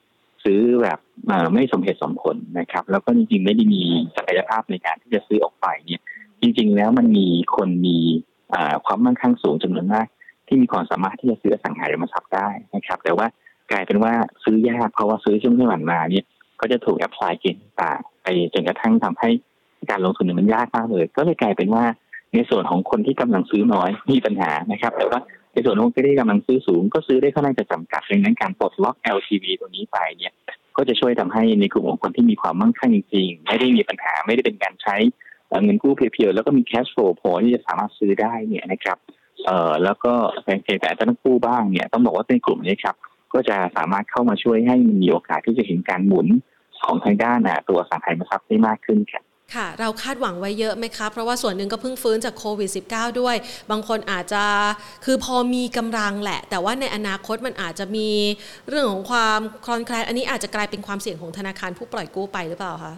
ซื้อแบบไม่สมเหตุสมผลนะครับ แล้วก็จริงๆไม่ได้มีศักยภาพในการที่จะซื้อออกไปเนี่ย จริง ๆ แล้วมันมีคนมีความมั่งคั่งสูงจำนวนมาก ที่มีความสามารถที่จะซื้อสังหาริมทรัพย์ได้นะครับ แต่ว่ากลายเป็นว่าซื้อยากเพราะว่าซื้อช่วงที่ผ่านมาเนี่ย ก็จะถูกแอพพลายเกณฑ์ต่างไปจนกระทั่งทำให้การลงทุนมันยากมากเลย ก็เลยกลายเป็นว่าในส่วนของคนที่กำลังซื้อน้อยมีปัญหานะครับ แต่ว่าในส่วนของคนที่กำลังซื้อสูง ก็ซื้อได้ค่อนข้างจะจำกัดดังนั้นการปลดล็อก LTV ตัวนี้ไปเนี่ยก็จะช่วยทำให้ในกลุ่มของคนที่มีความมั่งคั่งจริงๆ ไม่ได้มีปัญหาไม่ได้เป็นการใช้เงินกู้เพียวๆแล้วก็มีแคชโฟลพอที่จะสามารถซื้อได้เนี่ยนะครับเอ่อแล้วก็แฟนเแต่จะต้องกู้บ้างเนี่ยต้องบอกว่าในกลุ่มนี้ครับก็จะสามารถเข้ามาช่วยให้มีโอกาสที่จะเห็นการหมุน ของทางด้านตัวสังหาริมทรัพย์ได้มากขึ้นครับค่ะ เราคาดหวังไว้เยอะไหมคะ เพราะว่าส่วนหนึ่งก็เพิ่งฟื้นจากโควิด -19 ด้วย บางคนอาจจะคือพอมีกำลังแหละ แต่ว่าในอนาคตมันอาจจะมีเรื่องของความคลอนแคลนอันนี้อาจจะกลายเป็นความเสี่ยงของธนาคารผู้ปล่อยกู้ไปหรือเปล่าคะ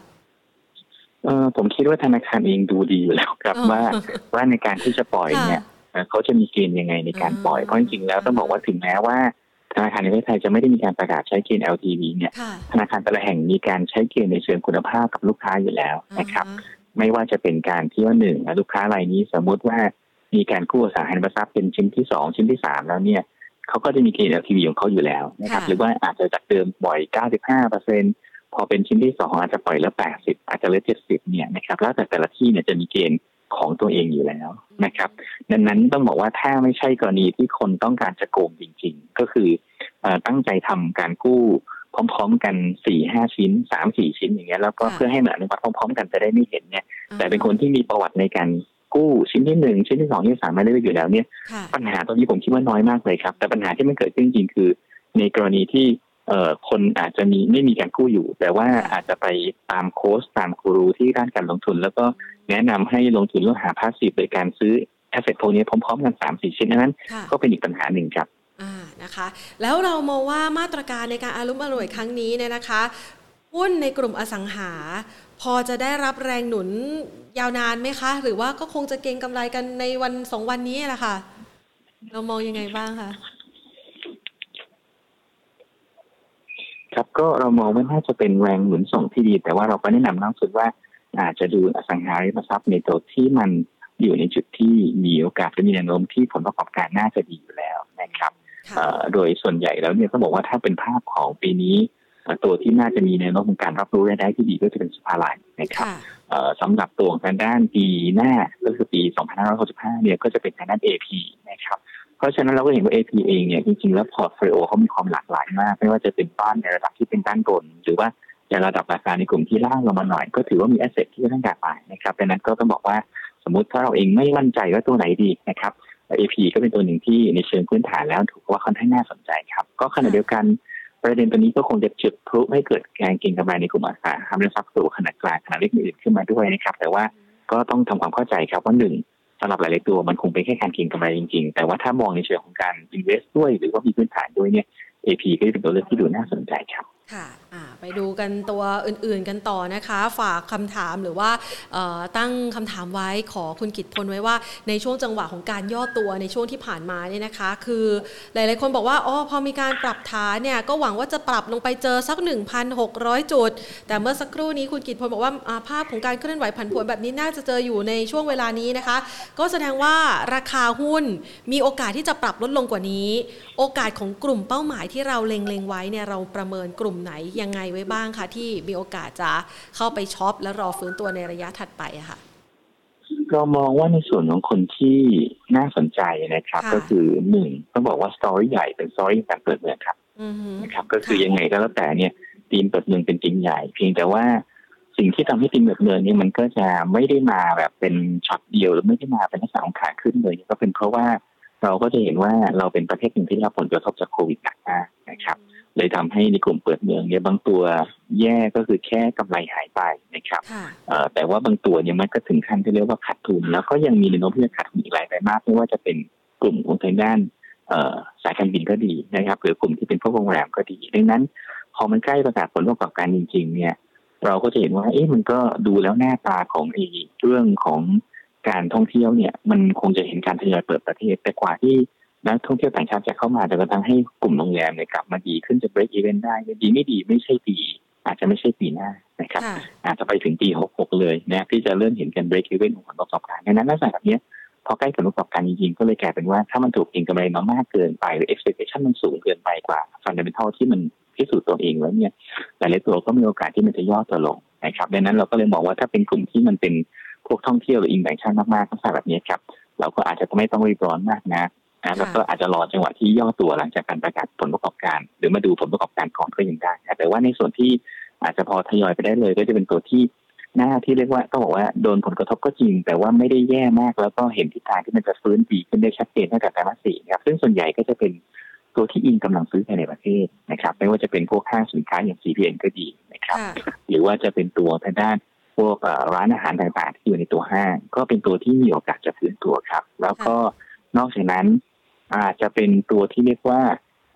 เออผมคิดว่าธนาคารเองดูดีอยู่แล้วครับว่าว่าในการที่จะปล่อยเนี่ยเขาจะมีเกณฑ์ยังไงในการปล่อยเพราะจริงๆแล้วต้องบอกว่าถึงแม้ว่า ธนาคารในประเทศไทยจะไม่ได้มีการประกาศใช้เกณฑ์ LTV เนี่ยธนาคารแต่ละแห่งมีการใช้เกณฑ์ในเชิงคุณภาพกับลูกค้าอยู่แล้วนะครับไม่ว่าจะเป็นการที่ว่าหนึ่งลูกค้ารายนี้สมมุติว่ามีการกู้อสังหาริมทรัพย์เป็นชิ้นที่สองชิ้นที่สามแล้วเนี่ยเขาก็จะมีเกณฑ์ LTV ของเขาอยู่แล้วนะครับหรือว่าอาจจะจากเดิมบ่อย 95เปอร์เซ็นพอเป็นชิ้นที่สองอาจจะปล่อยแล้ว 80 อาจจะเหลือ 70 เนี่ยนะครับแล้วแต่แต่ละที่เนี่ยจะมีเกณฑ์ ของตัวเองอยู่แล้วนะครับ ดังนั้นต้องบอกว่าถ้าไม่ใช่กรณีที่คนต้องการจะโกงจริง ๆ ก็คือตั้งใจทำการกู้พร้อมๆ กันสี่ห้าชิ้นสามสี่ชิ้นอย่างเงี้ยแล้วก็เพื่อให้มันอนุมัติพร้อมๆ กันจะได้ไม่เห็นเนี่ยแต่เป็นคนที่มีประวัติในการกู้ชิ้นที่หนึ่งชิ้นที่สองที่สามมาได้อยู่แล้วเนี่ย ปัญหาตรงนี้ผมคิดว่าน้อยมากเลยครับ แต่ปัญหาที่มันเกิดขึ้นจริงคือ ในกรณีที่ เอ่อคนอาจจะมีไม่มีการกู้อยู่ แต่ว่าอาจจะไปตามโค้ชตามกูรูที่ด้านการลงทุน แล้วก็แนะนำให้ลงทุนแล้วหาพาสซีฟโดยการซื้อแอสเซทพวกนี้พร้อมๆกันสามสี่ชิ้นนั้น ก็เป็นอีกปัญหาหนึ่งครับนะคะ แล้วเรามองว่ามาตรการในการอารุมอร่วยครั้งนี้เนี่ยนะคะหุ้นในกลุ่มอสังหา พอจะได้รับแรงหนุนยาวนานไหมคะ หรือว่าก็คงจะเก็งกำไรกันในวันสองวันนี้แหละค่ะ เรามองยังไงบ้างคะ ครับก็เรามองว่าน่าจะเป็นแรงหนุนส่งที่ดี แต่ว่าเราก็แนะนำนักสุดว่าอาจจะดูอสังหาริมทรัพย์ในตัวที่มันอยู่ในจุดที่มีโอกาสและมีแนวโน้มที่ผลประกอบการน่าจะดีอยู่แล้วนะครับโดยส่วนใหญ่แล้วเนี่ยก็บอกว่าถ้าเป็นภาพของปีนี้ตัวที่น่าจะมีแนวโน้มของการรับรู้รายได้ที่ดีก็จะเป็นศุภาลัยนะครับสำหรับตัวทางด้านปีหน้าก็คือปี 2565 เนี่ยก็จะเป็นทางด้าน AP นะครับ เพราะฉะนั้นเราก็เห็นว่า AP เองเนี่ยจริงๆแล้ว portfolio เขามีความหลากหลายมาก ไม่ว่าจะเป็นบ้านในระดับที่เป็นด้านบน หรือว่าในระดับราคาในกลุ่มที่ล่างลงมาหน่อยก็ถือว่ามีแอสเซทที่ค่อนข้างหลากหลายนะครับดังนั้นก็ต้องบอกว่าสมมติถ้าเราเองไม่มั่นใจว่าตัวไหนดีนะครับ AP ก็เป็นตัวหนึ่งที่ในเชิงพื้นฐานแล้วถือว่าค่อนข้างน่าสนใจครับ ก็ขณะเดียวกันประเด็นตัวนี้ก็คงจะจุดพลุให้เกิดการเก็งกำไรในกลุ่มอสังหาริมทรัพย์ตัวขนาดกลางขนาดเล็กอื่นขึ้นมาด้วยนะครับ แต่ว่าก็ต้องทำความเข้าใจครับว่าหนึ่งำหรับหลายๆตัวมันคงเป็นแค่การเก็งกำไรจริงๆ แต่ว่าถ้ามองในเชิงของการ invest ด้วย หรือว่ามีพื้นฐานด้วยเนี่ย AP ก็จะเป็นตัวเลือกที่ดูน่าสนใจครับค่ะ ไปดูกันตัวอื่นๆกันต่อนะคะ ฝากคำถามหรือว่าตั้งคำถามไว้ขอคุณกิตพลไว้ว่า ในช่วงจังหวะของการย่อตัวในช่วงที่ผ่านมาเนี่ยนะคะ คือหลายๆคนบอกว่าอ๋อพอมีการปรับฐานเนี่ยก็หวังว่าจะปรับลงไปเจอสัก 1,600 จุด แต่เมื่อสักครู่นี้คุณกิตพลบอกว่าภาพของการเคลื่อนไหวผันผวนแบบนี้น่าจะเจออยู่ในช่วงเวลานี้นะคะ ก็แสดงว่าราคาหุ้นมีโอกาสที่จะปรับลดลงกว่านี้ โอกาสของกลุ่มเป้าหมายที่เราเล็งๆไว้เนี่ยเราประเมินกลุ่มไหนยังไงไว้บ้างคะที่มีโอกาสจะเข้าไปช็อปและรอฟื้นตัวในระยะถัดไปอะค่ะเรามองว่าในส่วนของคนที่น่าสนใจนะครับ ก็คือหนึ่งต้องบอกว่า story ใหญ่เป็น story การเปิดเมืองครับนะครับก็คือยังไงก็แล้วแต่เนี่ยทีมเปิดเมืองเป็นทีมใหญ่ เพียงแต่ว่าสิ่งที่ทำให้ทีมเปิดเมืองนี่มันก็จะไม่ได้มาแบบเป็นช็อตเดียวหรือไม่ได้มาเป็นลักษณะของขาขึ้นเลย ก็เป็นเพราะว่าเราก็จะเห็นว่าเราเป็นประเทศหนึ่งที่รับผลกระทบจากโควิดหนักมากนะครับ เลยทำให้ในกลุ่มเปิดเมืองเนี่ยบางตัวแย่ก็คือแค่กำไรหายไปนะครับแต่ว่าบางตัวเนี่ยมันก็ถึงขั้นที่เรียกว่าขาดทุน แล้วก็ยังมีแนวโน้มที่จะขาดทุนอีกหลายไปมากไม่ว่าจะเป็นกลุ่มของทางด้านสายการบินก็ดีนะครับ หรือกลุ่มที่เป็นพวกโรงแรมก็ดี ดังนั้น พอมันใกล้ประกาศผลประกอบการจริง ๆ เนี่ย เราก็จะเห็นว่าเอ๊ะมันก็ดูแล้วหน้าตาของอีเรื่องของการท่องเที่ยวเนี่ย มันคงจะเห็นการทยอยเปิดประเทศแต่กว่าที่ นักท่องเที่ยวต่างชาติจะเข้ามาจะกระทั่งให้กลุ่มโรงแรมเนี่ยกลับมาดีขึ้นจะ break even ได้ดีไม่ดีไม่ใช่ปีอาจจะไม่ใช่ปีหน้านะครับ อาจจะไปถึงปี 66 เลยนะที่จะเริ่มเห็นการ break even ของผลประกอบการดังนั้นลักษณะแบบนี้พอใกล้ผลประกอบการจริงๆก็เลยกลายเป็นว่าถ้ามันถูกเองกำไรมามากเกินไปหรือ expectation มันสูงเกินไปกว่า fundamental ที่มันพิสูจน์ตัวเองแล้วเนี่ยหลายๆตัวก็มีโอกาสที่มันจะย่อตัวลงนะครับดังนั้นเราก็เลยมองว่าถ้าเป็นกลุ่มที่มันเป็นพวกท่องเที่ยวหรืออินแบงชั่นมากๆลักษณะแบบนี้ครับเราก็อาจจะไม่ต้องรีบร้อนมากนะ นะแล้วก็อาจจะรอจังหวะที่ย่อตัวหลังจากการประกาศผลประกอบการ หรือมาดูผลประกอบการก่อนก็ยังได้แต่ว่าในส่วนที่อาจจะพอทยอยไปได้เลย ก็จะเป็นตัวที่หน้าที่เรียกว่าต้องบอกว่าโดนผลกระทบก็จริง แต่ว่าไม่ได้แย่มาก แล้วก็เห็นทิศทางที่มันจะฟื้นดีขึ้นได้ชัดเจนตั้งแต่ไตรมาสสี่ครับซึ่งส่วนใหญ่ก็จะเป็นตัวที่อิงกำลังซื้อภายในประเทศนะครับ ไม่ว่าจะเป็นพวกห้างสินค้าอย่าง CPN ก็ดีนะครับ หรือว่าจะเป็นตัวทางด้านพวกร้านอาหารต่างๆที่อยู่ในตัวห้าง ก็เป็นตัวที่มีโอกาสจะฟื้นตัวครับ แล้วก็นอกจากนั้น อาจจะเป็นตัวที่เรียกว่า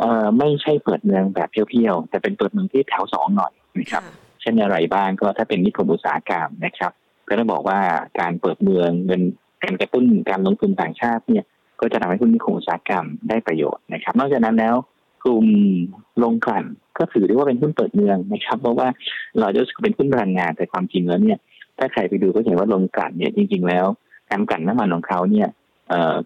เออไม่ใช่เปิดเมืองแบบเพียวๆแต่เป็นเปิดเมืองที่แถวสองหน่อยนะครับ เช่นอะไรบ้างก็ถ้าเป็นนิคมอุตสาหกรรมนะครับ ก็ต้องบอกว่าการเปิดเมืองเงินการกระตุ้นการลงทุนต่างชาติเนี่ย ก็จะทำให้หุ้นนิคมอุตสาหกรรมได้ประโยชน์นะครับ นอกจากนั้นแล้วกลุ่มลงกลั่นก็ถือได้ว่าเป็นหุ้นเปิดเมืองนะครับ เพราะว่าเราจะเป็นหุ้นพลังงานแต่ความจริงแล้วเนี่ย ถ้าใครไปดูก็เห็นว่าลงกลั่นเนี่ยจริง ๆ แล้วการกลั่นน้ำมันของเขาเนี่ย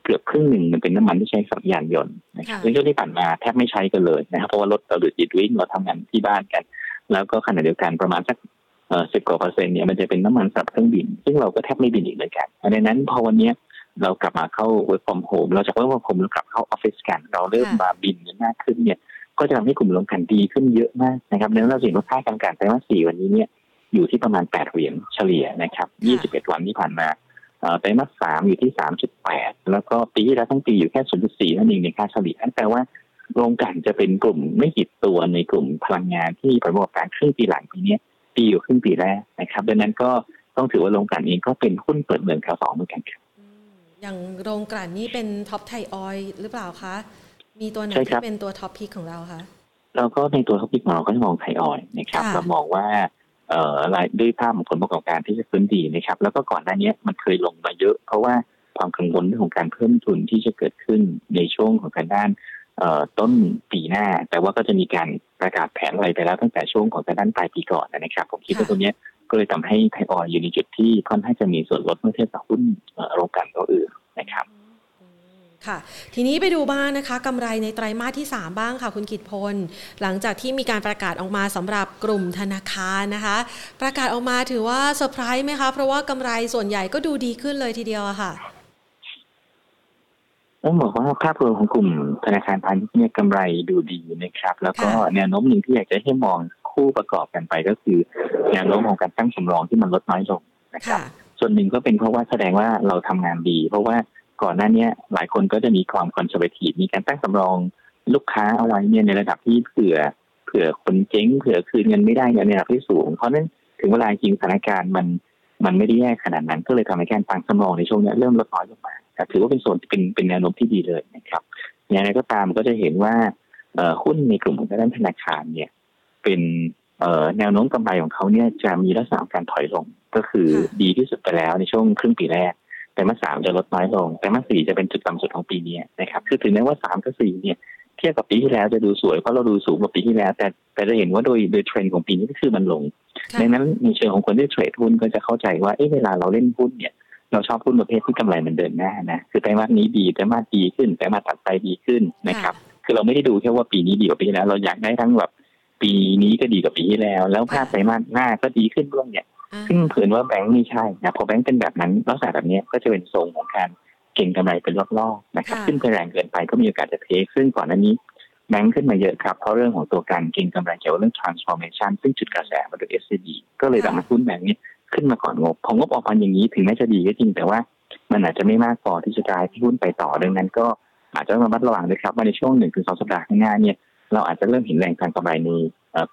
เกือบครึ่งหนึ่งมันเป็นน้ำมันที่ใช้สำหรับยานยนต์นะครับในช่วงที่ผ่านมาแทบไม่ใช้กันเลยนะครับเพราะว่ารถเราดูดจิตวิ่งเราทำงานที่บ้านกัน แล้วก็ขณะเดียวกันประมาณสักสิบกว่าเปอร์เซ็นต์เนี่ยมันจะเป็นน้ำมันสำหรับเครื่องบิน ซึ่งเราก็แทบไม่บินอีกเลยกันดังนั้นพอวันนี้เรากลับมาเข้า work from home เราจาก work from home เรากลับเข้าออฟฟิศกัน เราเริ่มมาบินมากขึ้นเนี่ย ก็จะทำให้กลุ่มลงกันดีขึ้นเยอะมากนะครับดังนั้นเราเห็นว่าค่าการกันไตรมาสสี่วันนี้เนี่ยอยู่ที่ประมาณแปดเหรียญเฉลี่ยนะครับยี่สิบเอ็ดวันที่ผ่านมา ไตรมาสสามอยู่ที่สามจุดแปดแล้วก็ปีที่แล้วทั้งปีอยู่แค่ศูนย์จุดสี่นั่นเองในค่าเฉลี่ยนั่นแปลว่าโรงกันจะเป็นกลุ่มไม่กี่ตัวในกลุ่มพลังงานที่ประกอบการครึ่งปีหลังปีนี้ปีอยู่ครึ่งปีแรกนะครับดังนั้นก็ต้องถือว่าโรงกลั่นเองก็เป็นหุ้นเปิดเมืองแถวสองเหมือนกันครับอย่างโรงกลั่นนี่เป็น TOP ไทยออยล์หรือเปล่าคะมีตัวไหนที่เป็นตัว top pick ของเราคะเราก็ในตัว top pick ของเราก็จะมองไทยออยล์นะครับเรามองว่าเอ่อ รายด้วยภาพของผลประกอบการที่จะฟื้นดีนะครับ แล้วก็ก่อนหน้านี้มันเคยลงมาเยอะ เพราะว่าความกังวลเรื่องของการเพิ่มทุนที่จะเกิดขึ้นในช่วงของการด้านต้นปีหน้า แต่ว่าก็จะมีการประกาศแผนอะไรไปแล้วตั้งแต่ช่วงของการด้านปลายปีก่อนนะครับ ผมคิดว่าตรงนี้ก็เลยทำให้ไทยออยอยู่ในจุดที่ค่อนข้างจะมีส่วนลดเมื่อเทียบกับหุ้นโรงกลั่นตัวอื่นนะครับ ค่ะ ทีนี้ไปดูบ้างนะคะกำไรในไตรามาสที่ 3 บ้างค่ะ คุณกิตพล หลังจากที่มีการประกาศออกมาสำหรับกลุ่มธนาคารนะคะ ประกาศออกมาถือว่าเซอร์ไพรส์ไหมคะ เพราะว่ากำไรส่วนใหญ่ก็ดูดีขึ้นเลยทีเดียวอะค่ะต้องบอกว่าภาพรวมของกลุ่มธนาคารพาณิชย์เนี่ยกำไรดูดีนะครับ แล้วก็แนวโน้มหนึ่งที่อยากจะให้มองคู่ประกอบกันไปก็คือ แนวโน้มของการตั้งสำรองที่มันลดน้อยลงนะครับ ส่วนหนึ่งก็เป็นเพราะว่าแสดงว่าเราทำงานดี เพราะว่า ก่อนหน้านี้หลายคนก็จะมีความคอนเซอร์เวทีฟมีการตั้งสำรองลูกค้าเอาไว้เนี่ยในระดับที่เผื่อเผื่อคนเจ๊งเผื่อคืนเงินไม่ได้ในระดับที่สูง เพราะนั้นถึงเวลาจริงสถานการณ์มันมันไม่ได้แย่ขนาดนั้น ก็เลยทำให้การตั้งสำรองในช่วงนี้เริ่มลดน้อยลงมาถือว่าเป็นส่วนเป็นเป็นแนวโน้มที่ดีเลยนะครับอย่างไรก็ตามก็จะเห็นว่าหุ้นในกลุ่มของด้านธนาคารเนี่ยเป็นแนวโน้มกำไรของเขาเนี่ยจะมีลักษณะการถอยลงก็คือดีที่สุดไปแล้วในช่วงครึ่งปีแรก แต่มาสามจะลดน้อยลงแต่มาสี่จะเป็นจุดต่ำสุดของปีนี้นะครับคือถึงแม้ว่าสามกับสี่เนี่ยเทียบกับปีที่แล้วจะดูสวยเพราะเราดูสูงกว่าปีที่แล้ว แต่แต่จะเห็นว่าโดยโดยเทรนด์ของปีนี้ก็คือมันลงดังนั้นในเชิงของคนที่เทรดหุ้นก็จะเข้าใจว่าเอ๊ะเวลาเราเล่นหุ้นเนี่ยเราชอบหุ้นประเภทที่กำไรมันเดินหน้านะคือไตรมาสนี้ดีไตรมาสดีขึ้นไตรมาสตัดไปดีขึ้นนะครับคือเราไม่ได้ดูแค่ว่าปีนี้ดีกว่าปีที่แล้วเราอยากได้ทั้งแบบปีนี้ก็ดีกว่าปีที่แล้ว แล้วภาพไตรมาสหน้าก็ดีขึ้นด้วยเนี่ย ซึ่งเผื่อว่าแบงค์ไม่ใช่นะพอแบงค์เป็นแบบนั้นลักษณะแบบนี้ก็จะเป็นทรงของการเก่งกำไรเป็นรอบๆนะครับขึ้นไปแรงเกินไปก็มีโอกาสจะเทคซึ่งก่อนหน้านี้แบงค์ขึ้นมาเยอะครับ เพราะเรื่องของตัวการเก่งกำไรเกี่ยวกับเรื่อง transformation ซึ่งจุดกระแสมาโดย s อ b ก็เลยทำให้หุ้นแบงค์นี้ขึ้นมาก่อนงบพองบออกมาอย่างนี้ถึงแม้จะดีก็จริงแต่ว่า มันอาจจะไม่มากพอที่จะกลายที่หุ้นไปต่อดังนั้น ก็อาจจะต้องระมัดระวังด้วยครับว่าในช่วงหนึ่งถึงสองสัปดาห์ข้างหน้าเนี่ย เราอาจจะเริ่มเห็นแรงขายทำกำไรใน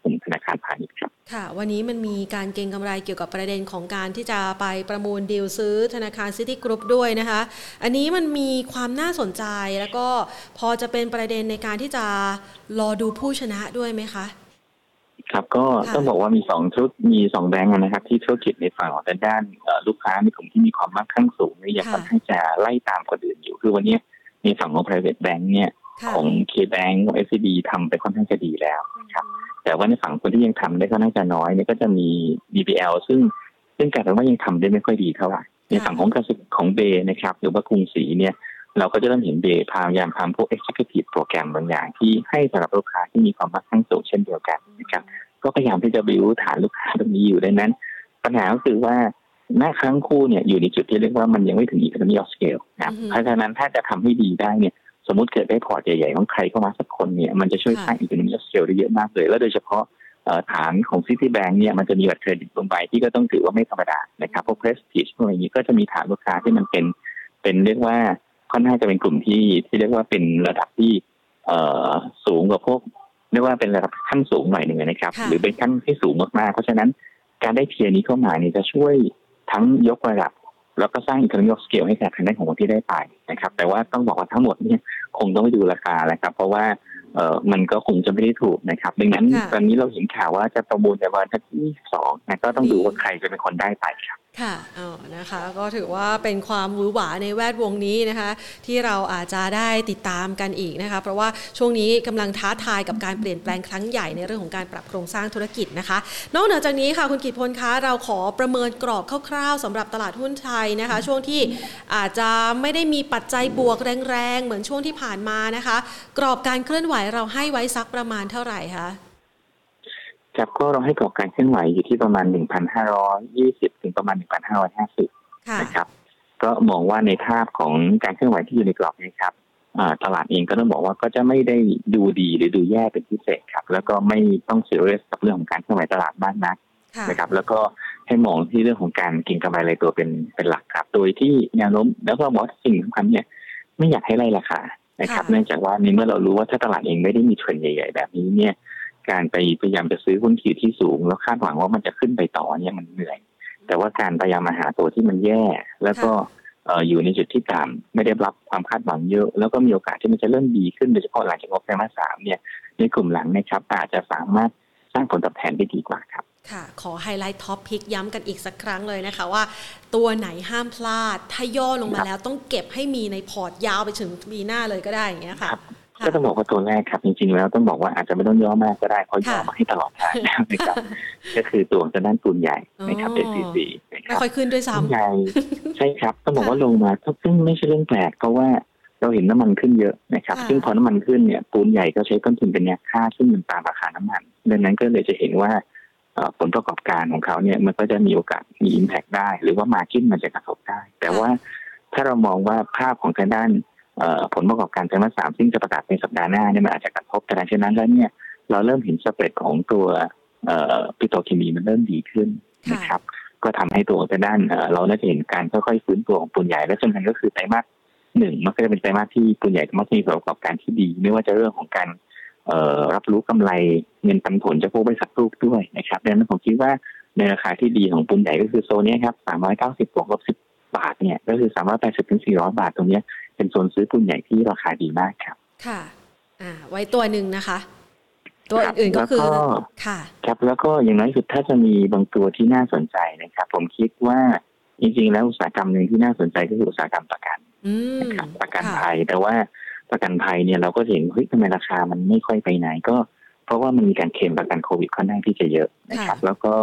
กลุ่มธนาคารพาณิชย์ครับค่ะ วันนี้มันมีการเก็งกำไรเกี่ยวกับประเด็นของการที่จะไปประมูลดีลซื้อธนาคารซิตี้กรุ๊ปด้วยนะคะ อันนี้มันมีความน่าสนใจแล้วก็พอจะเป็นประเด็นในการที่จะรอดูผู้ชนะด้วยไหมคะครับก็ต้องบอกว่ามีสองชุดมีสองแบงก์นะครับ ที่ธุรกิจในฝั่งของด้านลูกค้าในกลุ่มที่มีความมั่งคั่งสูงนี่ยังค่อนข้างจะไล่ตามคนอื่นอยู่คือวันนี้ในฝั่งของ private bank เนี่ย ของ K-Bank ของ SCB ทำไปค่อนข้างจะดีแล้วนะครับ แต่ว่าในฝั่งคนที่ยังทำได้ค่อนข้างจะน้อยเนี่ยก็จะมี BBL ซึ่งซึ่งกลายเป็นว่ายังทำได้ไม่ค่อยดีเท่าไหร่ในฝั่งของกสิของเบนะครับ หรือว่ากรุงศรีเนี่ยเราก็จะเริ่มเห็น BAY พยายามทำพวก executive program บางอย่างที่ให้สำหรับลูกค้าที่มีความมั่งคั่งสูงเช่นเดียวกันนะครับก็พยายามที่จะบิวฐานลูกค้าตรงนี้อยู่ดังนั้น ปัญหาก็คือว่าธนาคารทั้งคู่เนี่ยอยู่ในจุดที่เรียกว่ามันยังไม่ถึง economy of scale นะเพราะฉะนั้นถ้าจะทำให้ดีได้เนี่ย สมมติเกิดได้พอร์ตใหญ่ๆของใครเข้ามาสักคนเนี่ยมันจะช่วยสร้าง economy scale ได้เยอะมากเลย แล้วโดยเฉพาะฐานของซิตี้แบงก์เนี่ยมันจะมีบัตรเครดิตลงไปที่ก็ต้องถือว่าไม่ธรรมดานะครับพวก Prestige อะไรอย่างนี้ก็จะมีฐานลูกค้าที่มันเป็นเป็นเรียกว่าค่อนข้างจะเป็นกลุ่มที่ที่เรียกว่าเป็นระดับที่เอ่อสูงกว่าพวกเรียกว่าเป็นระดับขั้นสูงหน่อยหนึ่งนะครับ หรือเป็นขั้นที่สูงมากๆ เพราะฉะนั้นการได้เทียร์นี้เข้ามาเนี่ยจะช่วยทั้งยกระดับ แล้วก็สร้างอีกครั้งยกสเกลให้กับทางด้านของคนที่ได้ไปนะครับ แต่ว่าต้องบอกว่าทั้งหมดเนี่ย คงต้องไปดูราคาแหละครับ เพราะว่าเออมันก็คงจะไม่ได้ถูกนะครับ ดังนั้นตอนนี้เราเห็นข่าวว่าจะประมูลในวันที่สองนะก็ต้องดูว่าใครจะเป็นคนได้ไปครับ ค่ะอ๋อนะคะก็ถือว่าเป็นความวือหวาในแวดวงนี้นะคะที่เราอาจจะได้ติดตามกันอีกนะคะเพราะว่าช่วงนี้กำลังท้าทายกับการเปลี่ยนแปลงครั้งใหญ่ในเรื่องของการปรับโครงสร้างธุรกิจนะคะ นอกเหนือจากนี้ค่ะคุณกิตพลคะเราขอประเมินกรอบคร่าวๆสำหรับตลาดหุ้นไทยนะคะ ช่วงที่อาจจะไม่ได้มีปัจจัยบวกแรงๆเหมือนช่วงที่ผ่านมานะคะ กรอบการเคลื่อนไหวเราให้ไว้สักประมาณเท่าไหร่คะ ครับก็เราให้กรอบการเคลื่อนไหวอยู่ที่ประมาณ 1,520 ถึงประมาณ 1,550 นะครับ ก็มองว่าในภาพของการเคลื่อนไหวที่อยู่ในกรอบนี้ครับตลาดเองก็ต้องบอกว่าก็จะไม่ได้ดูดีหรือดูแย่เป็นพิเศษครับ แล้วก็ไม่ต้องเสียเรสกับเรื่องของการเคลื่อนไหวตลาดบ้านนักนะครับ แล้วก็ให้มองที่เรื่องของการกินกำไรรายตัวเป็นเป็นหลักครับ โดยที่แนวโน้มแล้วก็บอกสิ่งสำคัญเนี่ย ไม่อยากให้ไล่ราคานะครับ เนื่องจากว่าในเมื่อเรารู้ว่าถ้าตลาดเองไม่ได้มีเทรนใหญ่ ๆ แบบนี้เนี่ย การไปพยายามจะซื้อหุ้นขีดที่สูง แล้วคาดหวังว่ามันจะขึ้นไปต่อเนี่ยมันเหนื่อย แต่ว่าการพยายามมาหาตัวที่มันแย่ แล้วก็อยู่ในจุดที่ต่ำไม่ได้รับความคาดหวังเยอะ แล้วก็มีโอกาสที่มันจะเริ่มดีขึ้นโดยเฉพาะหลังจากงบไตรมาสสามเนี่ยในกลุ่มหลังนะครับอาจจะสามารถสร้างผลตอบแทนได้ดีกว่าครับค่ะ ขอไฮไลท์ top pick ย้ำกันอีกสักครั้งเลยนะคะว่า ตัวไหนห้ามพลาด ถ้าย่อลงมาแล้วต้องเก็บให้มีในพอร์ตยาวไปถึงปีหน้าเลยก็ได้อย่างเงี้ยค่ะ ก็ต้องบอกว่าตัวแรกครับจริงๆแล้วต้องบอกว่าอาจจะไม่ต้องย่อมากก็ได้เพราะย่อมาให้ตลอดทางนะครับก็คือตัวจะด้านปูนใหญ่นะครับ SCC ไม่ค่อยขึ้นด้วยซ้ำใหญ่ใช่ครับต้องบอกว่าลงมาซึ่งไม่ใช่เรื่องแปลกเพราะว่าเราเห็นน้ำมันขึ้นเยอะนะครับ ซึ่งพอน้ำมันขึ้นเนี่ยปูนใหญ่ก็ใช้ต้นทุนเป็นแนวค่าซึ่งมันตามราคาน้ำมันดังนั้นก็เลยจะเห็นว่าผลประกอบการของเขาเนี่ยมันก็จะมีโอกาสมีอิมแพกได้ หรือว่ามาขึ้นมันจะกระทบได้ แต่ว่าถ้าเรามองว่าภาพของทางด้าน ผลประกอบการไตรมาสสามซึ่งจะประกาศในสัปดาห์หน้าเนี่ยมันอาจจะกระทบแต่ดังนั้นแล้วเนี่ยเราเริ่มเห็นสเปรดของตัวปิโตรเคมีมันเริ่มดีขึ้นนะครับก็ทำให้ตัวทางด้านเราน่าจะเห็นการค่อยๆฟื้นตัวของปูนใหญ่และสำคัญก็คือไตรมาสหนึ่งมันก็จะเป็นไตรมาสที่ปูนใหญ่มักมีผลประกอบการที่ดี ไม่ว่าจะเรื่องของการรับรู้กำไรเงินปันผลจากพวกบริษัทลูกด้วยนะครับดังนั้นผมคิดว่าในราคาที่ดีของปูนใหญ่ก็คือโซนนี้ครับสามร้อยเก้าสิบบวกลบสิบบาทเนี่ยก็คือสามร้อยแปดสิบถึงสี่ร้อยบาทตรงนี้ เป็นโซนซื้อปุนใหญ่ที่ราคาดีมากครับ ค่ะอ่าไว้ตัวหนึ่งนะคะ ตัวอื่นก็คือค่ะ ครับแล้วก็อย่างน้อยสุดถ้าจะมีบางตัวที่น่าสนใจนะครับ ผมคิดว่าจริงๆแล้วอุตสาหกรรมหนึ่งที่น่าสนใจก็คืออุตสาหกรรมประกันนะครับประกันภัยแต่ว่าประกันภัยเนี่ยเราก็เห็นเฮ้ยทำไมราคามันไม่ค่อยไปไหนก็ เพราะว่ามันมีการเคลมประกันโควิดค่อนข้างที่จะเยอะนะครับ แล้วก็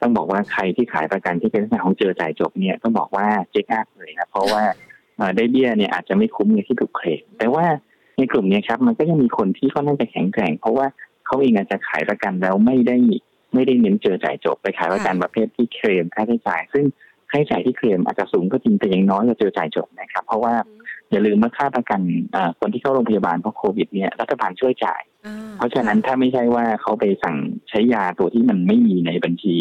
ต้องบอกว่าใครที่ขายประกันที่เป็นลักษณะของเจอจ่ายจบเนี่ยต้องบอกว่าเจ๊กอัพเลยนะเพราะว่า ได้เบี้ยเนี่ยอาจจะไม่คุ้มเงที่ถูกเคลมแต่ว่าในกลุ่มนี้ครับมันก็ยังมีคนที่ค่อนข้างจะแข็งแกร่ง เพราะว่าเขาเองอาจจะขายประกันแล้วไม่ได้ไม่ได้เน้นเจอจ่ายจบไปขายประกันประเภทที่เคลมค่าใช้จ่าย ซึ่งค่าใช้จ่ายที่เคลมอาจจะสูงก็จริงแต่ยังน้อยกว่าเจอจ่ายจบนะครับ เพราะว่าอย่าลืมว่าค่าประกันคนที่เข้าโรงพยาบาลเพราะโควิดเนี่ยรัฐบาลช่วยจ่าย เพราะฉะนั้นถ้าไม่ใช่ว่าเขาไปสั่งใช้ยาตัวที่มันไม่มีในบัญชี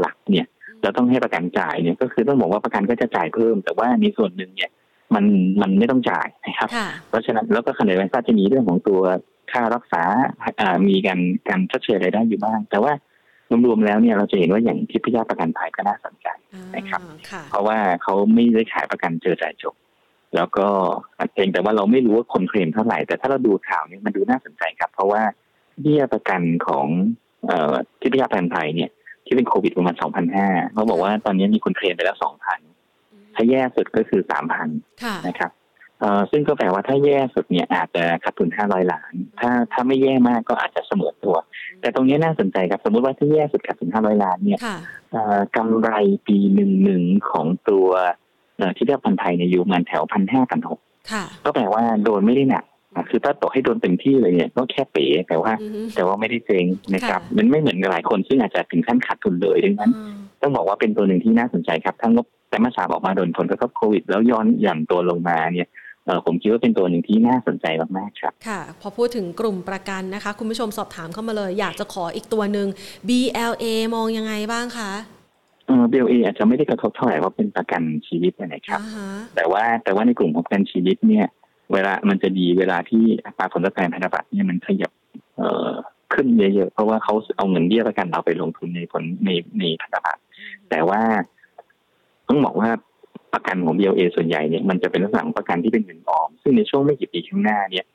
หลักเนี่ย เราต้องให้ประกันจ่ายเนี่ยก็คือต้องบอกว่าประกันก็จะจ่ายเพิ่ม แต่ว่าในส่วนหนึ่งเนี่ยมันมันไม่ต้องจ่ายนะครับ เพราะฉะนั้นแล้วก็ขณะเดียวกันก็จะมีเรื่องของตัวค่ารักษามีการการชดเชยรายได้อยู่บ้าง แต่ว่ารวมๆแล้วเนี่ยเราจะเห็นว่าอย่างทิพยาประกันภัยก็น่าสนใจนะครับเพราะว่าเขาไม่ได้ขายประกันเจอจ่ายจบ แล้วก็เพียงแต่ว่าเราไม่รู้ว่าคนเคลมเท่าไหร่ แต่ถ้าเราดูข่าวนี้มันดูน่าสนใจครับ เพราะว่าเบี้ยประกันของเอ่อทิพยาประกันภัยเนี่ย ที่เป็นโควิดประมาณสองพันห้าเขาบอกว่าตอนนี้มีคนเคลมไปแล้วสองพันถ้าแย่สุดก็คือสามพันนะครับเอ่อซึ่งก็แปลว่าถ้าแย่สุดเนี่ยอาจจะขาดทุนห้าร้อยล้าน ถ้าถ้าไม่แย่มากก็อาจจะเสมอตัว แต่ตรงนี้น่าสนใจครับ สมมติว่าถ้าแย่สุดขาดทุนห้าร้อยล้านเนี่ยกำไรปีหนึ่งหนึ่งของตัวที่เรียกพันไทยเนี่ยอยู่มันแถวพันห้าพันหกก็แปลว่าโดนไม่ได้หนัก คือถ้าต่อให้โดนเต็มที่เลยเนี่ยก็แค่เป๋แต่ว่า แต่ว่าไม่ได้เจ๊งนะครับ มันไม่เหมือนกับหลายคนซึ่งอาจจะถึงขั้นขาดทุนเลยดังนั้น ต้องบอกว่าเป็นตัวหนึ่งที่น่าสนใจครับถ้างบแต่มาสาออกมาโดนผลกระทบโควิด แล้วย้อนหย่อนตัวลงมาเนี่ยผมคิดว่าเป็นตัวหนึ่งที่น่าสนใจมากๆครับ ค่ะ พอพูดถึงกลุ่มประกันนะคะ คุณผู้ชมสอบถามเข้ามาเลย อยากจะขออีกตัวหนึ่ง BLA มองยังไงบ้างคะเออ BLA อาจจะไม่ได้กระทบเท่าไหร่ว่าเป็นประกันชีวิตนะครับ แต่ว่าแต่ว่าในกลุ่มของประกันชีวิตเนี่ย เวลามันจะดีเวลาที่อัตราผลตอบแทนพันธบัตรเนี่ยมันขยับเอ่อขึ้นเยอะๆเพราะว่าเขาเอาเงินเบี้ยประกันเราไปลงทุนในผลในในพันธบัตรแต่ว่าต้องบอกว่าประกันของ BLA ส่วนใหญ่เนี่ยมันจะเป็นลักษณะของประกันที่เป็นเงินออม ซึ่งในช่วงไม่กี่ปีข้างหน้าเนี่ย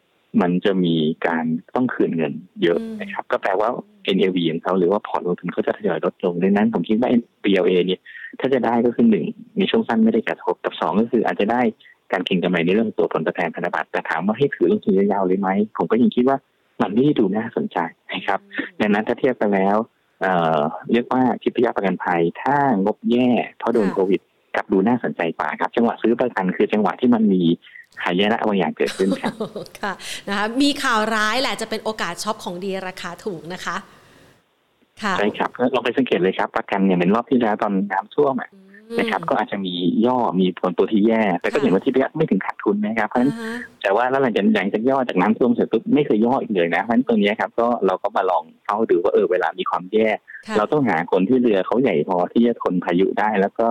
มันจะมีการต้องคืนเงินเยอะนะครับ ก็แปลว่า NAV ของเขาหรือว่าพอร์ตลงทุนเขาจะทยอยลดลงดังนั้นผมคิดว่า BLA เนี่ย ถ้าจะได้ก็คือหนึ่งในช่วงสั้นไม่ได้กระทบกับสองก็คืออาจจะได้ การเก็งกำไรในเรื่องตัวผลตอบแทนพันธบัตรแต่ถามว่าให้ถือลงทุนยาวๆเลยไหมผมก็ยังคิดว่ามันไม่ได้ดูน่าสนใจนะครับ ดังนั้นถ้าเทียบกันแล้วเอ่อเรียกว่าทิพยประกันภัย ถ้างบแย่เพราะโดนโควิดกับดูน่าสนใจกว่าครับ จังหวะซื้อประกันคือจังหวะที่มันมีหายนะบางอย่างเกิดขึ้นครับค่ะนะคะมีข่าวร้ายแหละจะเป็นโอกาสช็อปของดีราคาถูกนะคะค่ะใช่ครับลองไปสังเกตเลยครับ ประกันเนี่ยเป็นรอบที่แล้วตอนน้ำท่วม นะครับ ก็อาจจะมีย่อมีผลตัวที่แย่ แต่ก็เห็นว่าที่พีไม่ถึงขาดทุนนะครับเพราะฉะนั้นแต่ว่าแล้วหลังจากหลังจากย่อจากน้ำท่วมเสร็จปุ๊บไม่เคยย่ออีกเลยนะเพราะฉะนั้นตัวนี้ครับก็เราก็มาลองเข้าดูว่าเออเวลามีความแย่ เราต้องหาคนที่เรือเขาใหญ่พอที่จะทนพายุได้แล้วก็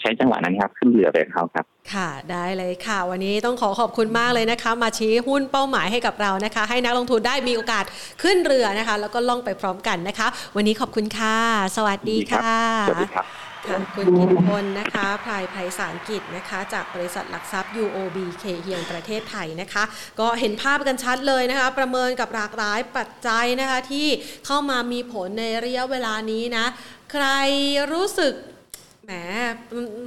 ใช้จังหวะนั้นครับขึ้นเรือไปเขาครับ ค่ะได้เลยค่ะ วันนี้ต้องขอขอบคุณมากเลยนะคะ มาชี้หุ้นเป้าหมายให้กับเรานะคะ ให้นักลงทุนได้มีโอกาสขึ้นเรือนะคะ แล้วก็ล่องไปพร้อมกันนะคะ วันนี้ขอบคุณค่ะ สวัสดีค่ะสวัสดีครับ ค่ะคุณกิตพลนะคะพลายไพศารกิจนะคะ จากบริษัทหลักทรัพย์ UOB เคเฮียงประเทศไทยนะคะ ก็เห็นภาพกันชัดเลยนะคะ ประเมินกับหลากหลายปัจจัยนะคะที่เข้ามามีผลในระยะเวลานี้นะ ใครรู้สึก แหม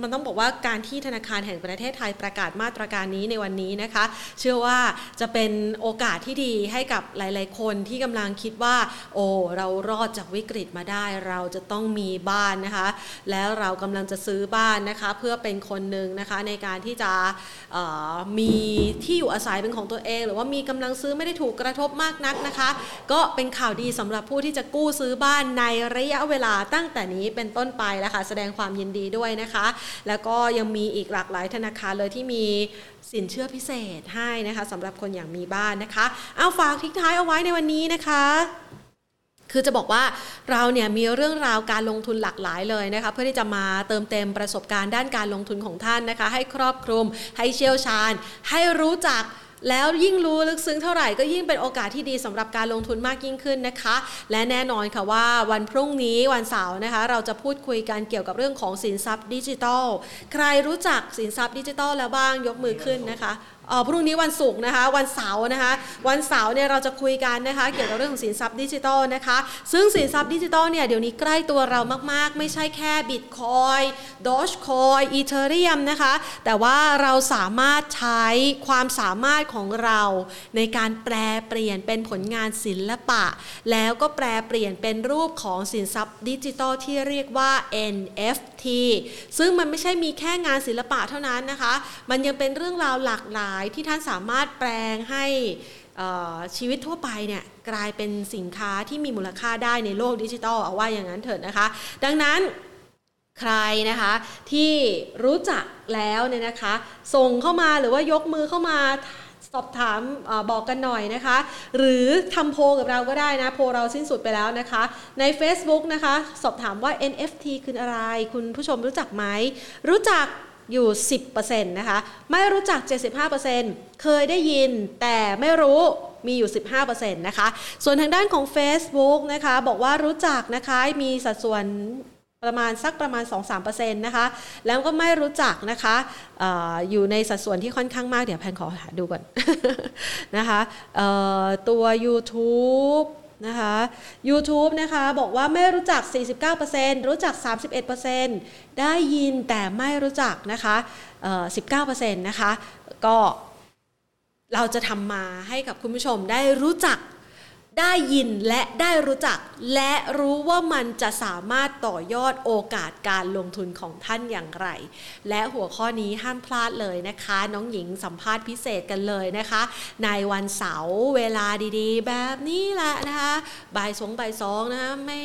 มันต้องบอกว่าการที่ธนาคารแห่งประเทศไทยประกาศมาตรการนี้ในวันนี้นะคะ เชื่อว่าจะเป็นโอกาสที่ดีให้กับหลาย ๆ คนที่กำลังคิดว่า โอ้เรารอดจากวิกฤตมาได้ เราจะต้องมีบ้านนะคะ แล้วเรากำลังจะซื้อบ้านนะคะ เพื่อเป็นคนหนึ่งนะคะในการที่จะมีที่อยู่อาศัยเป็นของตัวเอง หรือว่ามีกำลังซื้อไม่ได้ถูกกระทบมากนักนะคะ ก็เป็นข่าวดีสำหรับผู้ที่จะกู้ซื้อบ้านในระยะเวลาตั้งแต่นี้เป็นต้นไปแล้วค่ะแสดงความยินดีด้วยนะคะ แล้วก็ยังมีอีกหลากหลายธนาคารเลยที่มีสินเชื่อพิเศษให้นะคะสำหรับคนอย่างมีบ้านนะคะ เอาฝากทิ้งท้ายเอาไว้ในวันนี้นะคะคือจะบอกว่าเราเนี่ยมีเรื่องราวการลงทุนหลากหลายเลยนะคะเพื่อที่จะมาเติมเต็มประสบการณ์ด้านการลงทุนของท่านนะคะ ให้ครอบคลุมให้เชี่ยวชาญ ให้รู้จัก แล้วยิ่งรู้ลึกซึ้งเท่าไหร่ก็ยิ่งเป็นโอกาสที่ดีสำหรับการลงทุนมากยิ่งขึ้นนะคะ และแน่นอนค่ะว่าวันพรุ่งนี้วันเสาร์นะคะ เราจะพูดคุยกันเกี่ยวกับเรื่องของสินทรัพย์ดิจิทัล ใครรู้จักสินทรัพย์ดิจิทัลแล้วบ้างยกมือขึ้นนะคะ พรุ่งนี้วันศุกร์นะคะวันเสาร์นะคะวันเสาร์เนี่ยเราจะคุยกันนะคะเกี่ยวกับเรื่องของสินทรัพย์ดิจิทัลนะคะซึ่งสินทรัพย์ดิจิทัลเนี่ยเดี๋ยวนี้ใกล้ตัวเรามากๆ ไม่ใช่แค่บิตคอยน์ดอชคอยอีเทเรียมนะคะแต่ว่าเราสามารถใช้ความสามารถของเราในการแปลเปลี่ยนเป็นผลงานศิลปะ แล้วก็แปลเปลี่ยนเป็นรูปของสินทรัพย์ดิจิทัลที่เรียกว่า NFT ซึ่งมันไม่ใช่มีแค่งานศิลปะเท่านั้นนะคะ มันยังเป็นเรื่องราวหลากหลายายที่ท่านสามารถแปลงให้ชีวิตทั่วไปเนี่ยกลายเป็นสินค้าที่มีมูลค่าได้ในโลกดิจิทัลเอาว่าอย่างนั้นเถิดนะคะ ดังนั้นใครนะคะที่รู้จักแล้วเนี่ยนะคะ ส่งเข้ามาหรือว่ายกมือเข้ามาสอบถามอบอกกันหน่อยนะคะ หรือทำโพกับเราก็ได้นะ โพเราสิ้นสุดไปแล้วนะคะ ใน Facebook นะคะ สอบถามว่า NFT คืออะไร คุณผู้ชมรู้จักไหม รู้จัก อยู่ 10%นะคะ ไม่รู้จัก 75%เคยได้ยินแต่ไม่รู้มีอยู่ 15%นะคะ ส่วนทางด้านของ Facebook นะคะบอกว่ารู้จักนะคะมีสัดส่วนประมาณสักประมาณ 2-3%นะคะ แล้วก็ไม่รู้จักนะคะออยู่ในสัดส่วนที่ค่อนข้างมาก เดี๋ยวแพนขอหาดูก่อนนะคะตัว YouTube นะคะ YouTube นะคะบอกว่าไม่รู้จัก 49%รู้จัก 31%ได้ยินแต่ไม่รู้จักนะคะ19%นะคะ ก็เราจะทำมาให้กับคุณผู้ชมได้รู้จัก ได้ยินและได้รู้จัก และรู้ว่ามันจะสามารถต่อยอดโอกาสการลงทุนของท่านอย่างไร และหัวข้อนี้ห้ามพลาดเลยนะคะ น้องหญิงสัมภาษณ์พิเศษกันเลยนะคะ ในวันเสาร์เวลาดีๆ แบบนี้แหละนะคะบ่ายสองบ่ายสองนะคะไม่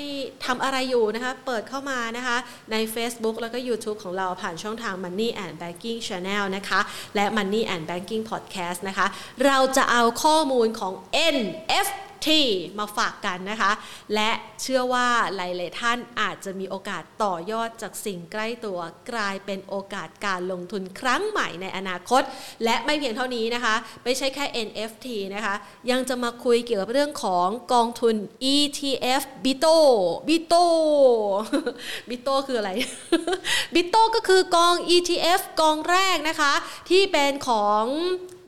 ทำอะไรอยู่นะคะ เปิดเข้ามานะคะใน Facebook แล้วก็ YouTube ของเราผ่านช่องทาง Money and Banking Channel นะคะ และ Money and Banking Podcast นะคะ เราจะเอาข้อมูลของ NF ที่มาฝากกันนะคะ และเชื่อว่าหลาย ๆ ท่านอาจจะมีโอกาสต่อยอดจากสิ่งใกล้ตัวกลายเป็นโอกาสการลงทุนครั้งใหม่ในอนาคต และไม่เพียงเท่านี้นะคะ ไม่ใช่แค่ NFT นะคะ ยังจะมาคุยเกี่ยวกับเรื่องของกองทุน ETF BITO BITO BITO คืออะไร BITO ก็คือกอง ETF กองแรกนะคะ ที่เป็นของ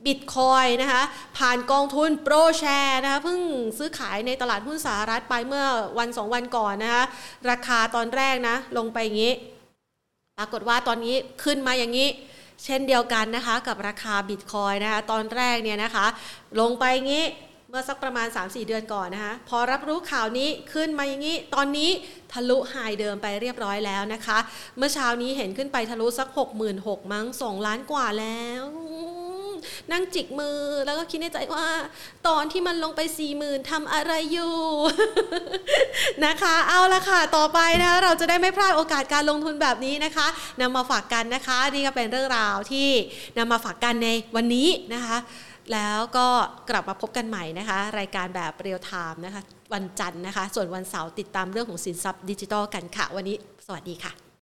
บิตคอยนะคะผ่านกองทุนโปรแชร์นะคะเพิ่งซื้อขายในตลาดหุ้นสหรัฐไปเมื่อวันสองวันก่อนนะคะราคาตอนแรกนะลงไปอย่างนี้ ปรากฏว่าตอนนี้ขึ้นมาอย่างนี้ เช่นเดียวกันนะคะกับราคาบิตคอยนะคะตอนแรกเนี่ยนะคะลงไปอย่างนี้เมื่อสักประมาณ 3-4 เดือนก่อนนะคะพอรับรู้ข่าวนี้ขึ้นมาอย่างนี้ ตอนนี้ทะลุไฮเดิมไปเรียบร้อยแล้วนะคะ เมื่อเช้านี้เห็นขึ้นไปทะลุสัก 66,000มั้ง2ล้านกว่าแล้ว นั่งจิกมือ แล้วก็คิดในใจว่า ตอนที่มันลงไปสี่หมื่นทำอะไรอยู่นะคะ เอาละค่ะ ต่อไปนะเราจะได้ไม่พลาดโอกาสการลงทุนแบบนี้นะคะนำมาฝากกันนะคะนี่ก็เป็นเรื่องราวที่นำมาฝากกันในวันนี้นะคะแล้วก็กลับมาพบกันใหม่นะคะ รายการแบบเรียลไทม์นะคะ วันจันทร์นะคะ ส่วนวันเสาร์ติดตามเรื่องของสินทรัพย์ดิจิทัลกันค่ะ วันนี้สวัสดีค่ะ